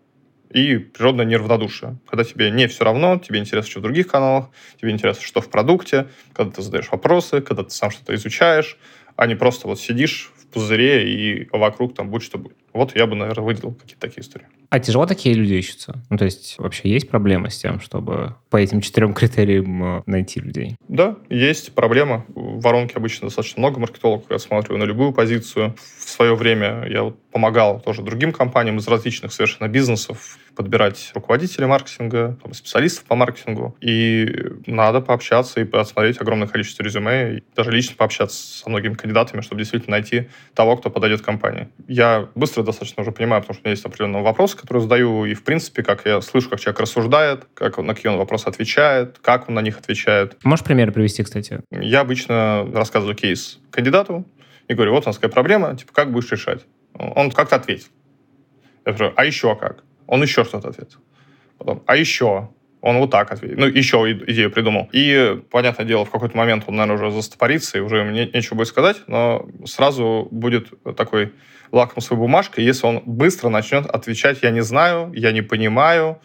и природное неравнодушие. Когда тебе не все равно, тебе интересно, что в других каналах, тебе интересно, что в продукте, когда ты задаешь вопросы, когда ты сам что-то изучаешь, а не просто вот сидишь в пузыре и вокруг там будь что будет. Вот я бы, наверное, выделил какие-то такие истории. А тяжело такие люди ищутся? Ну, то есть вообще есть проблема с тем, чтобы по этим четырем критериям э, найти людей? Да, есть проблема. В воронке обычно достаточно много маркетологов. Я смотрю на любую позицию. В свое время я вот помогал тоже другим компаниям из различных совершенно бизнесов подбирать руководителей маркетинга, специалистов по маркетингу. И надо пообщаться и посмотреть огромное количество резюме, и даже лично пообщаться со многими кандидатами, чтобы действительно найти того, кто подойдет компании. Я быстро достаточно уже понимаю, потому что у меня есть определенный вопрос, который задаю, и, в принципе, как я слышу, как человек рассуждает, как он, на какие он вопросы отвечает, как он на них отвечает. Можешь примеры привести, кстати? Я обычно рассказываю кейс кандидату и говорю, вот у нас такая проблема, типа, как будешь решать? Он как-то ответил. Я говорю, а еще как? Он еще что-то ответил. Потом, а еще? Он вот так ответил. Ну, еще идею придумал. И, понятное дело, в какой-то момент он, наверное, уже застопорится, и уже мне нечего будет сказать, но сразу будет такой лакмусовой бумажкой, если он быстро начнет отвечать «я не знаю», «я не понимаю»,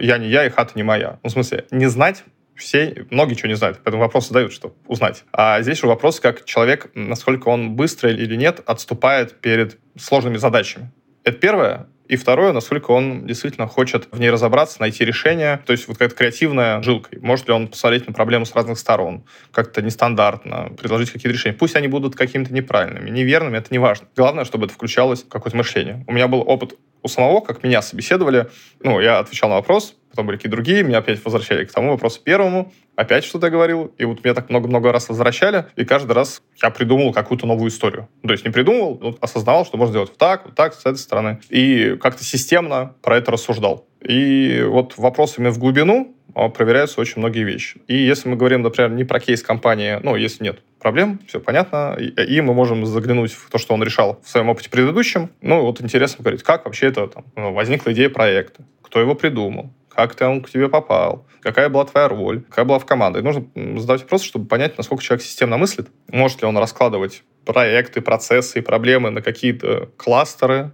«я не я» и «хата не моя». Ну, в смысле, не знать все, многие чего не знают, поэтому вопрос задают, чтобы узнать. А здесь уже вопрос, как человек, насколько он быстро или нет отступает перед сложными задачами Это первое. И второе, насколько он действительно хочет в ней разобраться, найти решение. То есть вот какая-то креативная жилка. Может ли он посмотреть на проблему с разных сторон, как-то нестандартно, предложить какие-то решения. Пусть они будут какими-то неправильными, неверными, это не важно. Главное, чтобы это включалось в какое-то мышление. У меня был опыт у самого, как меня собеседовали. Ну, я отвечал на вопрос, потом были какие-то другие, меня опять возвращали к тому вопросу первому, опять что-то говорил, и вот меня так много-много раз возвращали, и каждый раз я придумал какую-то новую историю. То есть не придумал, но осознавал, что можно сделать вот так, вот так, с этой стороны. И как-то системно про это рассуждал. И вот вопросами в глубину а, проверяются очень многие вещи. И если мы говорим, например, не про кейс компании, ну, если нет проблем, все понятно, и, и мы можем заглянуть в то, что он решал в своем опыте предыдущем. Ну, вот интересно говорить, как вообще это там, ну, возникла идея проекта, кто его придумал, как ты он к тебе попал, какая была твоя роль, какая была в команде. И нужно задавать вопросы, чтобы понять, насколько человек системно мыслит. Может ли он раскладывать проекты, процессы и проблемы на какие-то кластеры,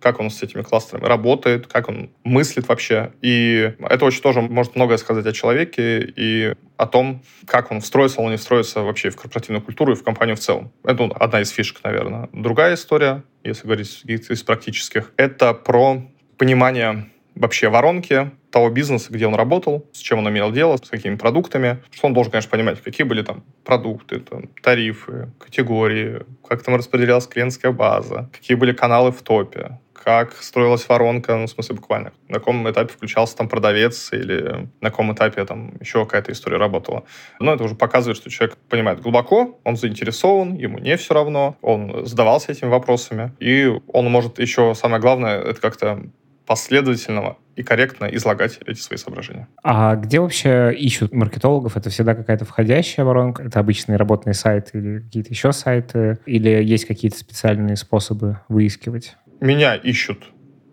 как он с этими кластерами работает, как он мыслит вообще. И это очень тоже может многое сказать о человеке и о том, как он встроится, он не встроится вообще в корпоративную культуру и в компанию в целом. Это одна из фишек, наверное. Другая история, если говорить из практических, это про понимание вообще воронки того бизнеса, где он работал, с чем он имел дело, с какими продуктами. Что он должен, конечно, понимать, какие были там продукты, там, тарифы, категории, как там распределялась клиентская база, какие были каналы в топе, как строилась воронка, ну, в смысле, буквально, на каком этапе включался там продавец или на каком этапе там еще какая-то история работала. Но это уже показывает, что человек понимает глубоко, он заинтересован, ему не все равно, он задавался этими вопросами, и он может еще, самое главное, это как-то последовательного и корректно излагать эти свои соображения. А где вообще ищут маркетологов? Это всегда какая-то входящая воронка? Это обычные работные сайты или какие-то еще сайты? Или есть какие-то специальные способы выискивать? Меня ищут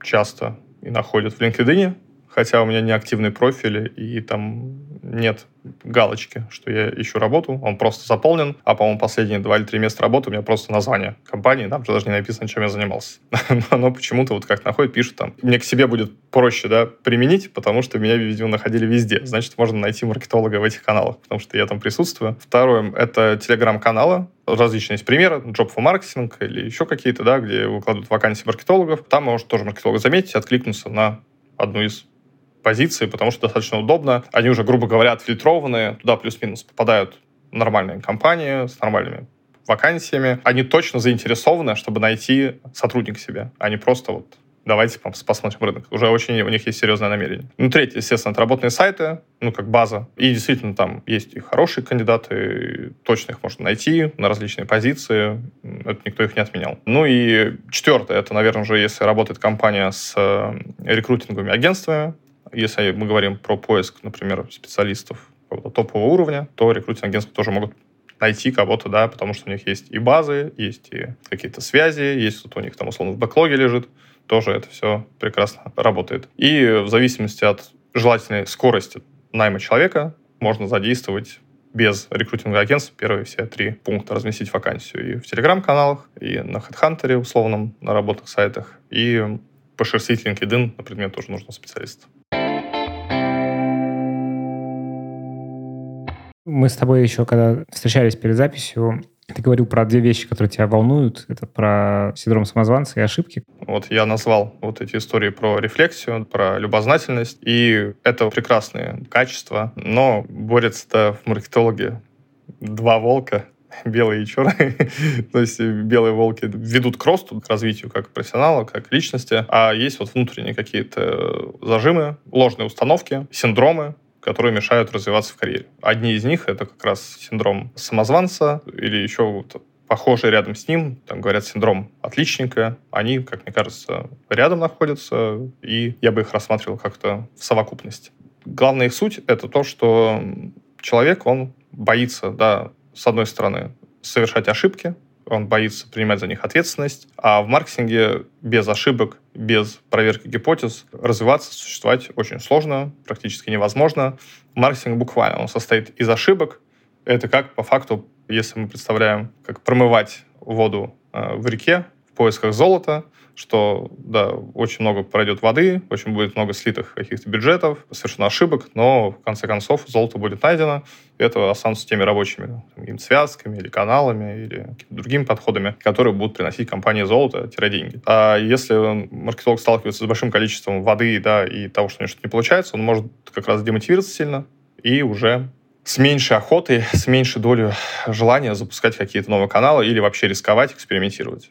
часто и находят в LinkedIn, хотя у меня не активный профиль, и там нет галочки, что я ищу работу, он просто заполнен, а, по-моему, последние два или три места работы у меня просто название компании, там же даже не написано, чем я занимался. Но почему-то вот как находят, пишут там. Мне к себе будет проще, да, применить, потому что меня, видимо, находили везде. Значит, можно найти маркетолога в этих каналах, потому что я там присутствую. Второе — это телеграм-каналы, различные есть примеры, Job for Marketing или еще какие-то, да, где выкладывают вакансии маркетологов. Там может тоже маркетолога заметить, откликнуться на одну из позиции, потому что достаточно удобно. Они уже, грубо говоря, отфильтрованы, туда плюс-минус попадают нормальные компании с нормальными вакансиями. Они точно заинтересованы, чтобы найти сотрудника себе, а не просто вот давайте посмотрим рынок. Уже очень у них есть серьезное намерение. Ну, третье, естественно, отработанные сайты, ну, как база. И действительно там есть и хорошие кандидаты, точно их можно найти на различные позиции. Это никто их не отменял. Ну и четвертое, это, наверное, уже если работает компания с э, рекрутинговыми агентствами, если мы говорим про поиск, например, специалистов топового уровня, то рекрутинг агентства тоже могут найти кого-то, да, потому что у них есть и базы, есть и какие-то связи, есть вот у них там условно в бэклоге лежит, тоже это все прекрасно работает. И в зависимости от желательной скорости найма человека можно задействовать без рекрутингового агентства первые все три пункта разместить вакансию и в телеграм-каналах, и на HeadHunter условном, на работных сайтах, и пошерстить LinkedIn на предмет тоже нужного специалиста. Мы с тобой еще, когда встречались перед записью, ты говорил про две вещи, которые тебя волнуют. Это про синдром самозванца и ошибки. Вот я назвал вот эти истории про рефлексию, про любознательность. И это прекрасные качества. Но борется-то в маркетологе два волка белые и черные. То есть белые волки ведут к росту, к развитию как профессионала, как личности. А есть вот внутренние какие-то зажимы, ложные установки, синдромы, которые мешают развиваться в карьере. Одни из них — это как раз синдром самозванца или еще похожие рядом с ним, там говорят синдром отличника, они, как мне кажется, рядом находятся, и я бы их рассматривал как-то в совокупности. Главная их суть — это то, что человек, он боится, да, с одной стороны, совершать ошибки, он боится принимать за них ответственность. А в маркетинге без ошибок, без проверки гипотез развиваться, существовать очень сложно, практически невозможно. Маркетинг буквально, он состоит из ошибок. Это как по факту, если мы представляем, как промывать воду э, в реке, поисках золота, что, да, очень много пройдет воды, очень будет много слитых каких-то бюджетов, совершенно ошибок, но, в конце концов, золото будет найдено, и это останутся теми рабочими там, связками или каналами, или другими подходами, которые будут приносить компании золото-деньги. А если маркетолог сталкивается с большим количеством воды, да, и того, что у него что-то не получается, он может как раз демотивироваться сильно и уже с меньшей охотой, с меньшей долей желания запускать какие-то новые каналы или вообще рисковать, экспериментировать.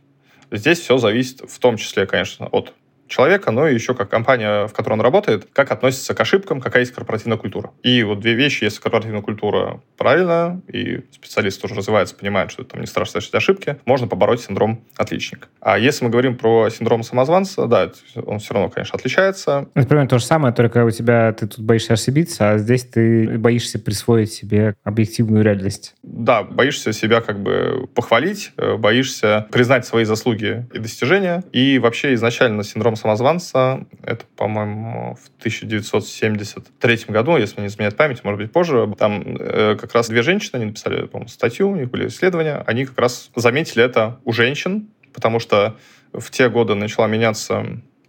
Здесь все зависит в том числе, конечно, от человека, но еще как компания, в которой он работает, как относится к ошибкам, какая есть корпоративная культура. И вот две вещи, если корпоративная культура правильная, и специалист тоже развивается, понимает, что там не страшно совершить ошибки, можно побороть синдром отличника. А если мы говорим про синдром самозванца, да, он все равно, конечно, отличается. Это примерно то же самое, только у тебя ты тут боишься ошибиться, а здесь ты боишься присвоить себе объективную реальность. Да, боишься себя как бы похвалить, э, боишься признать свои заслуги и достижения, и вообще изначально синдром самозванца. Это, по-моему, в 1973 году, если не изменяет память, может быть, позже. Там э, как раз две женщины, они написали, по-моему, статью, у них были исследования. Они как раз заметили это у женщин, потому что в те годы начала меняться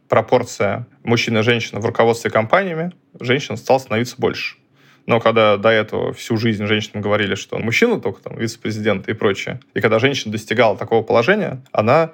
пропорция мужчин и женщин в руководстве компаниями, женщин стало становиться больше. Но когда до этого всю жизнь женщинам говорили, что мужчина только там вице-президент и прочее, и когда женщина достигала такого положения, она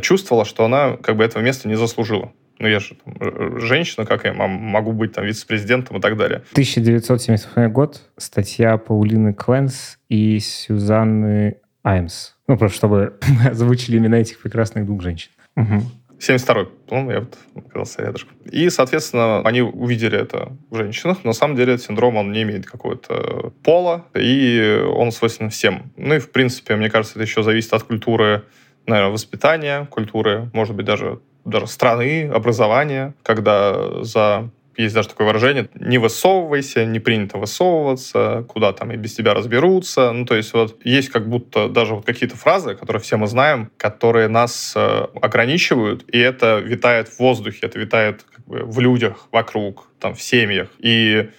чувствовала, что она как бы этого места не заслужила. Ну, я же там, э, женщина, как я могу быть там вице-президентом и так далее. 1978 год, статья Паулины Кленс и Сюзанны Аймс. Ну, просто чтобы мы озвучили имена этих прекрасных двух женщин. Угу. 72-й, по-моему, я вот оказался рядышком. И, соответственно, они увидели это в женщинах. Но на самом деле этот синдром, он не имеет какого-то пола, и он свойственен всем. Ну и, в принципе, мне кажется, это еще зависит от культуры наверное, воспитания, культуры, может быть, даже, даже страны, образования, когда за есть даже такое выражение, не высовывайся, не принято высовываться, куда там и без тебя разберутся. Ну, то есть вот есть как будто даже вот какие-то фразы, которые все мы знаем, которые нас э, ограничивают, и это витает в воздухе, это витает как бы в людях вокруг, там, в семьях. И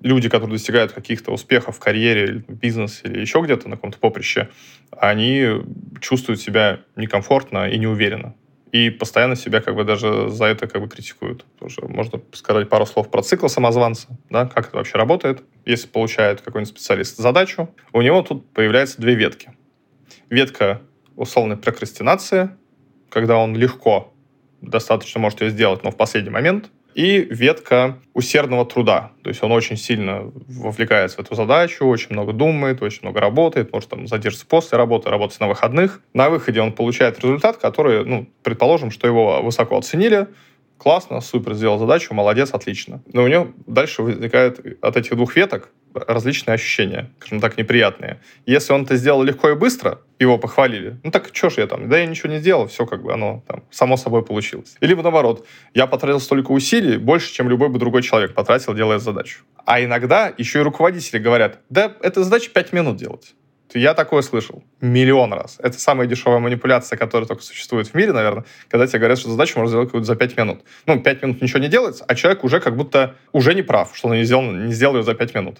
люди, которые достигают каких-то успехов в карьере, бизнесе или еще где-то на каком-то поприще, они чувствуют себя некомфортно и неуверенно. И постоянно себя как бы даже за это как бы критикуют. Тоже можно сказать пару слов про цикл самозванца, да, как это вообще работает. Если получает какой-нибудь специалист задачу, у него тут появляются две ветки. Ветка условной прокрастинации, когда он легко достаточно может ее сделать, но в последний момент – и ветка усердного труда. То есть он очень сильно вовлекается в эту задачу, очень много думает, очень много работает, может там задержаться после работы, работать на выходных. На выходе он получает результат, который, ну, предположим, что его высоко оценили, классно, супер, сделал задачу, молодец, отлично. Но у него дальше возникает от этих двух веток различные ощущения, скажем так, неприятные. Если он это сделал легко и быстро, его похвалили, ну так что ж я там, да я ничего не сделал, все как бы оно там само собой получилось. Или наоборот, я потратил столько усилий, больше, чем любой бы другой человек потратил, делая задачу. А иногда еще и руководители говорят, да, эта задача 5 минут делать. Я такое слышал миллион раз. Это самая дешевая манипуляция, которая только существует в мире, наверное, когда тебе говорят, что задачу можно сделать за 5 минут. Ну, 5 минут ничего не делается, а человек уже как будто уже не прав, что он не сделал, не сделал ее за 5 минут.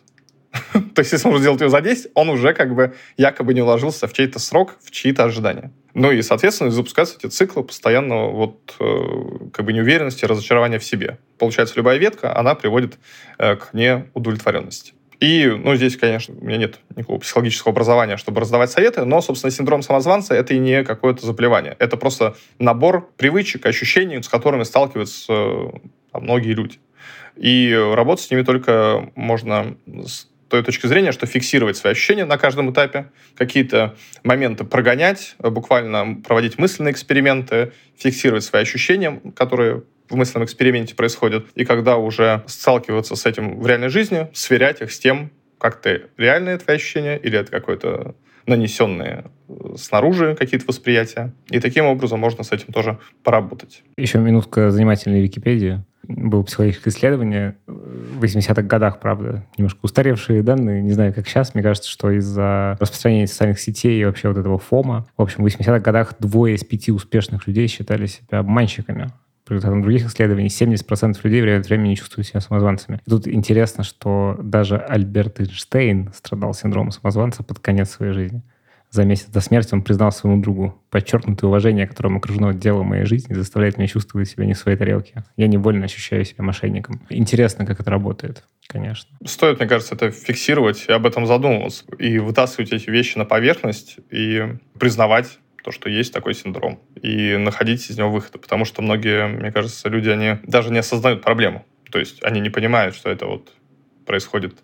То есть, если он сделал ее за 10, он уже как бы якобы не уложился в чей-то срок, в чьи-то ожидания. Ну и, соответственно, запускаются эти циклы постоянного вот э, как бы неуверенности, разочарования в себе. Получается, любая ветка, она приводит э, к неудовлетворенности. И, ну, здесь, конечно, у меня нет никакого психологического образования, чтобы раздавать советы, но, собственно, синдром самозванца — это и не какое-то заболевание. Это просто набор привычек, ощущений, с которыми сталкиваются там, многие люди. И работать с ними только можно с той точки зрения, что фиксировать свои ощущения на каждом этапе, какие-то моменты прогонять, буквально проводить мысленные эксперименты, фиксировать свои ощущения, которые в мысленном эксперименте происходит, и когда уже сталкиваться с этим в реальной жизни, сверять их с тем, как ты реальные твои ощущения, или это какое-то нанесенные э, снаружи какие-то восприятия. И таким образом можно с этим тоже поработать. Еще минутка занимательной Википедии. Было психологическое исследование в 80-х годах, правда, немножко устаревшие данные, не знаю, как сейчас. Мне кажется, что из-за распространения социальных сетей и вообще вот этого фома, в общем, в 80-х годах двое из пяти успешных людей считали себя обманщиками по результатам других исследований 70% людей время от времени чувствуют себя самозванцами. И тут интересно, что даже Альберт Эйнштейн страдал синдромом самозванца под конец своей жизни. За месяц до смерти он признал своему другу. Подчеркнутое уважение, которым окружено дело моей жизни, заставляет меня чувствовать себя не в своей тарелке. Я невольно ощущаю себя мошенником. Интересно, как это работает, конечно. Стоит, мне кажется, это фиксировать и об этом задумываться. И вытаскивать эти вещи на поверхность и признавать то, что есть такой синдром, и находить из него выходы. Потому что многие, мне кажется, люди, они даже не осознают проблему. То есть они не понимают, что это вот происходит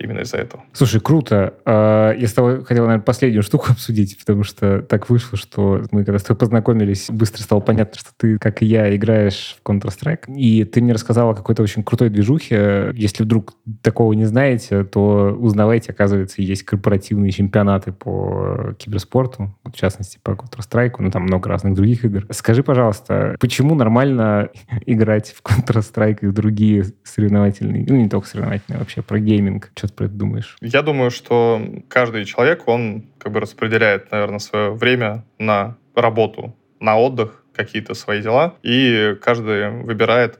именно из-за этого. Слушай, круто. А, я с тобой хотел, наверное, последнюю штуку обсудить, потому что так вышло, что мы когда с тобой познакомились, быстро стало понятно, что ты, как и я, играешь в Counter-Strike. И ты мне рассказал о какой-то очень крутой движухе. Если вдруг такого не знаете, то узнавайте, оказывается, есть корпоративные чемпионаты по киберспорту, в частности, по Counter-Strike, ну, там много разных других игр. Скажи, пожалуйста, почему нормально играть в Counter-Strike и в другие соревновательные, ну, не только соревновательные, а вообще про гейминг? Что ты про это думаешь? Я думаю, что каждый человек, он как бы распределяет, наверное, свое время на работу, на отдых, какие-то свои дела, и каждый выбирает,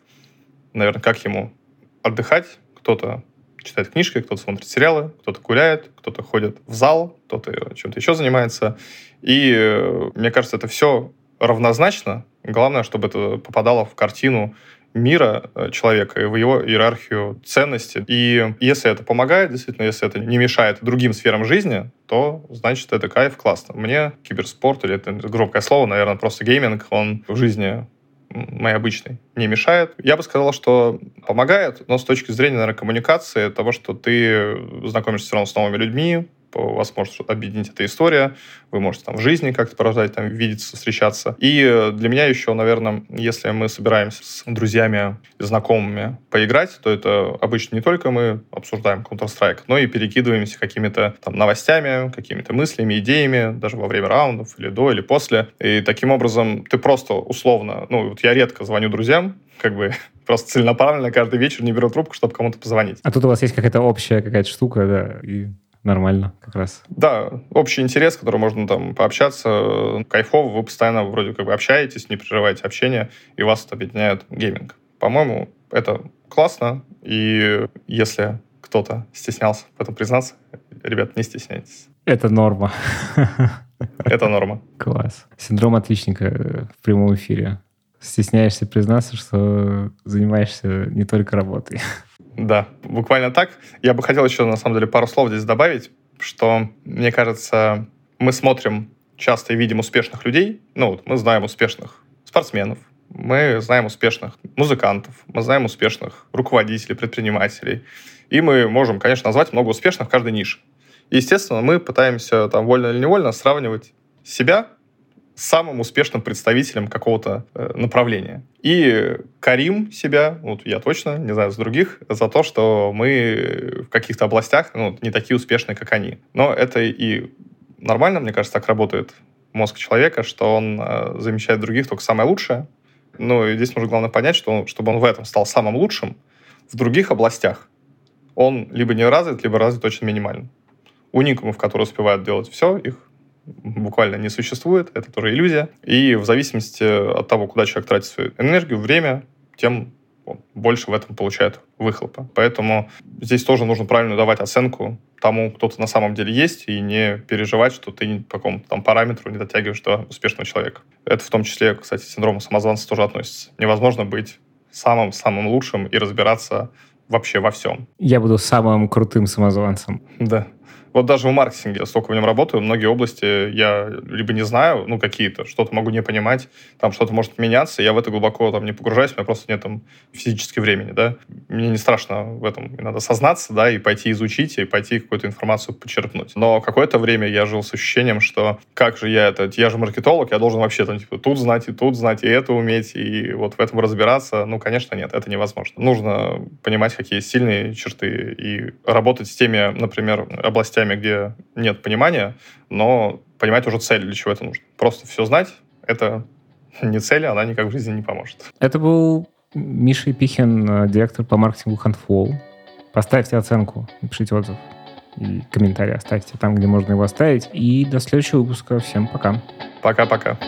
наверное, как ему отдыхать. Кто-то читает книжки, кто-то смотрит сериалы, кто-то гуляет, кто-то ходит в зал, кто-то чем-то еще занимается. И э, мне кажется, это все равнозначно. Главное, чтобы это попадало в картину мира э, человека и в его иерархию ценностей. И если это помогает, действительно, если это не мешает другим сферам жизни, то значит это кайф, классно. Мне киберспорт, или это громкое слово, наверное, просто гейминг, он в жизни моей обычной не мешает. Я бы сказал, что помогает, но с точки зрения, наверное, коммуникации, того, что ты знакомишься все равно с новыми людьми, вас может объединить эта история, вы можете там в жизни как-то продолжать там видеться, встречаться. И э, для меня еще, наверное, если мы собираемся с друзьями знакомыми поиграть, то это обычно не только мы обсуждаем Counter-Strike, но и перекидываемся какими-то там новостями, какими-то мыслями, идеями, даже во время раундов или до, или после. И таким образом ты просто условно, ну, вот я редко звоню друзьям, как бы просто целенаправленно каждый вечер не беру трубку, чтобы кому-то позвонить. А тут у вас есть какая-то общая какая-то штука, да, и нормально как раз. Да, общий интерес, который можно там пообщаться, кайфово, вы постоянно вроде как бы общаетесь, не прерываете общение, и вас это объединяет гейминг. По-моему, это классно, и если кто-то стеснялся в этом признаться, ребят, не стесняйтесь. Это норма. Это норма. Класс. Синдром отличника в прямом эфире. Стесняешься признаться, что занимаешься не только работой. Да, буквально так. Я бы хотел еще, на самом деле, пару слов здесь добавить, что, мне кажется, мы смотрим часто и видим успешных людей. Ну, вот мы знаем успешных спортсменов, мы знаем успешных музыкантов, мы знаем успешных руководителей, предпринимателей. И мы можем, конечно, назвать много успешных в каждой нише. естественно, мы пытаемся там вольно или невольно сравнивать себя самым успешным представителем какого-то э, направления. И Карим себя, вот я точно, не знаю, с других, за то, что мы в каких-то областях ну, не такие успешные, как они. Но это и нормально, мне кажется, так работает мозг человека, что он э, замечает других только самое лучшее. Ну, и здесь нужно главное понять, что он, чтобы он в этом стал самым лучшим, в других областях он либо не развит, либо развит очень минимально. Уникумов, которые успевают делать все, их буквально не существует, это тоже иллюзия. И в зависимости от того, куда человек тратит свою энергию, время, тем больше в этом получает выхлопа. Поэтому здесь тоже нужно правильно давать оценку тому, кто ты на самом деле есть, и не переживать, что ты по какому-то там параметру не дотягиваешь до успешного человека. Это в том числе, кстати, синдрому самозванца тоже относится. Невозможно быть самым-самым лучшим и разбираться вообще во всем. Я буду самым крутым самозванцем. Да. Вот даже в маркетинге, столько в нем работаю, многие области я либо не знаю, ну, какие-то, что-то могу не понимать, там что-то может меняться, я в это глубоко там не погружаюсь, у меня просто нет там физически времени, да. Мне не страшно в этом, надо сознаться, да, и пойти изучить, и пойти какую-то информацию почерпнуть. Но какое-то время я жил с ощущением, что как же я это, я же маркетолог, я должен вообще там, типа, тут знать, и тут знать, и это уметь, и вот в этом разбираться. Ну, конечно, нет, это невозможно. Нужно понимать, какие сильные черты, и работать с теми, например, областями, областями, где нет понимания, но понимать уже цель, для чего это нужно. Просто все знать — это не цель, она никак в жизни не поможет. Это был Миша Епихин, директор по маркетингу Handful. Поставьте оценку, напишите отзыв и комментарий оставьте там, где можно его оставить. И до следующего выпуска. Всем пока. Пока-пока.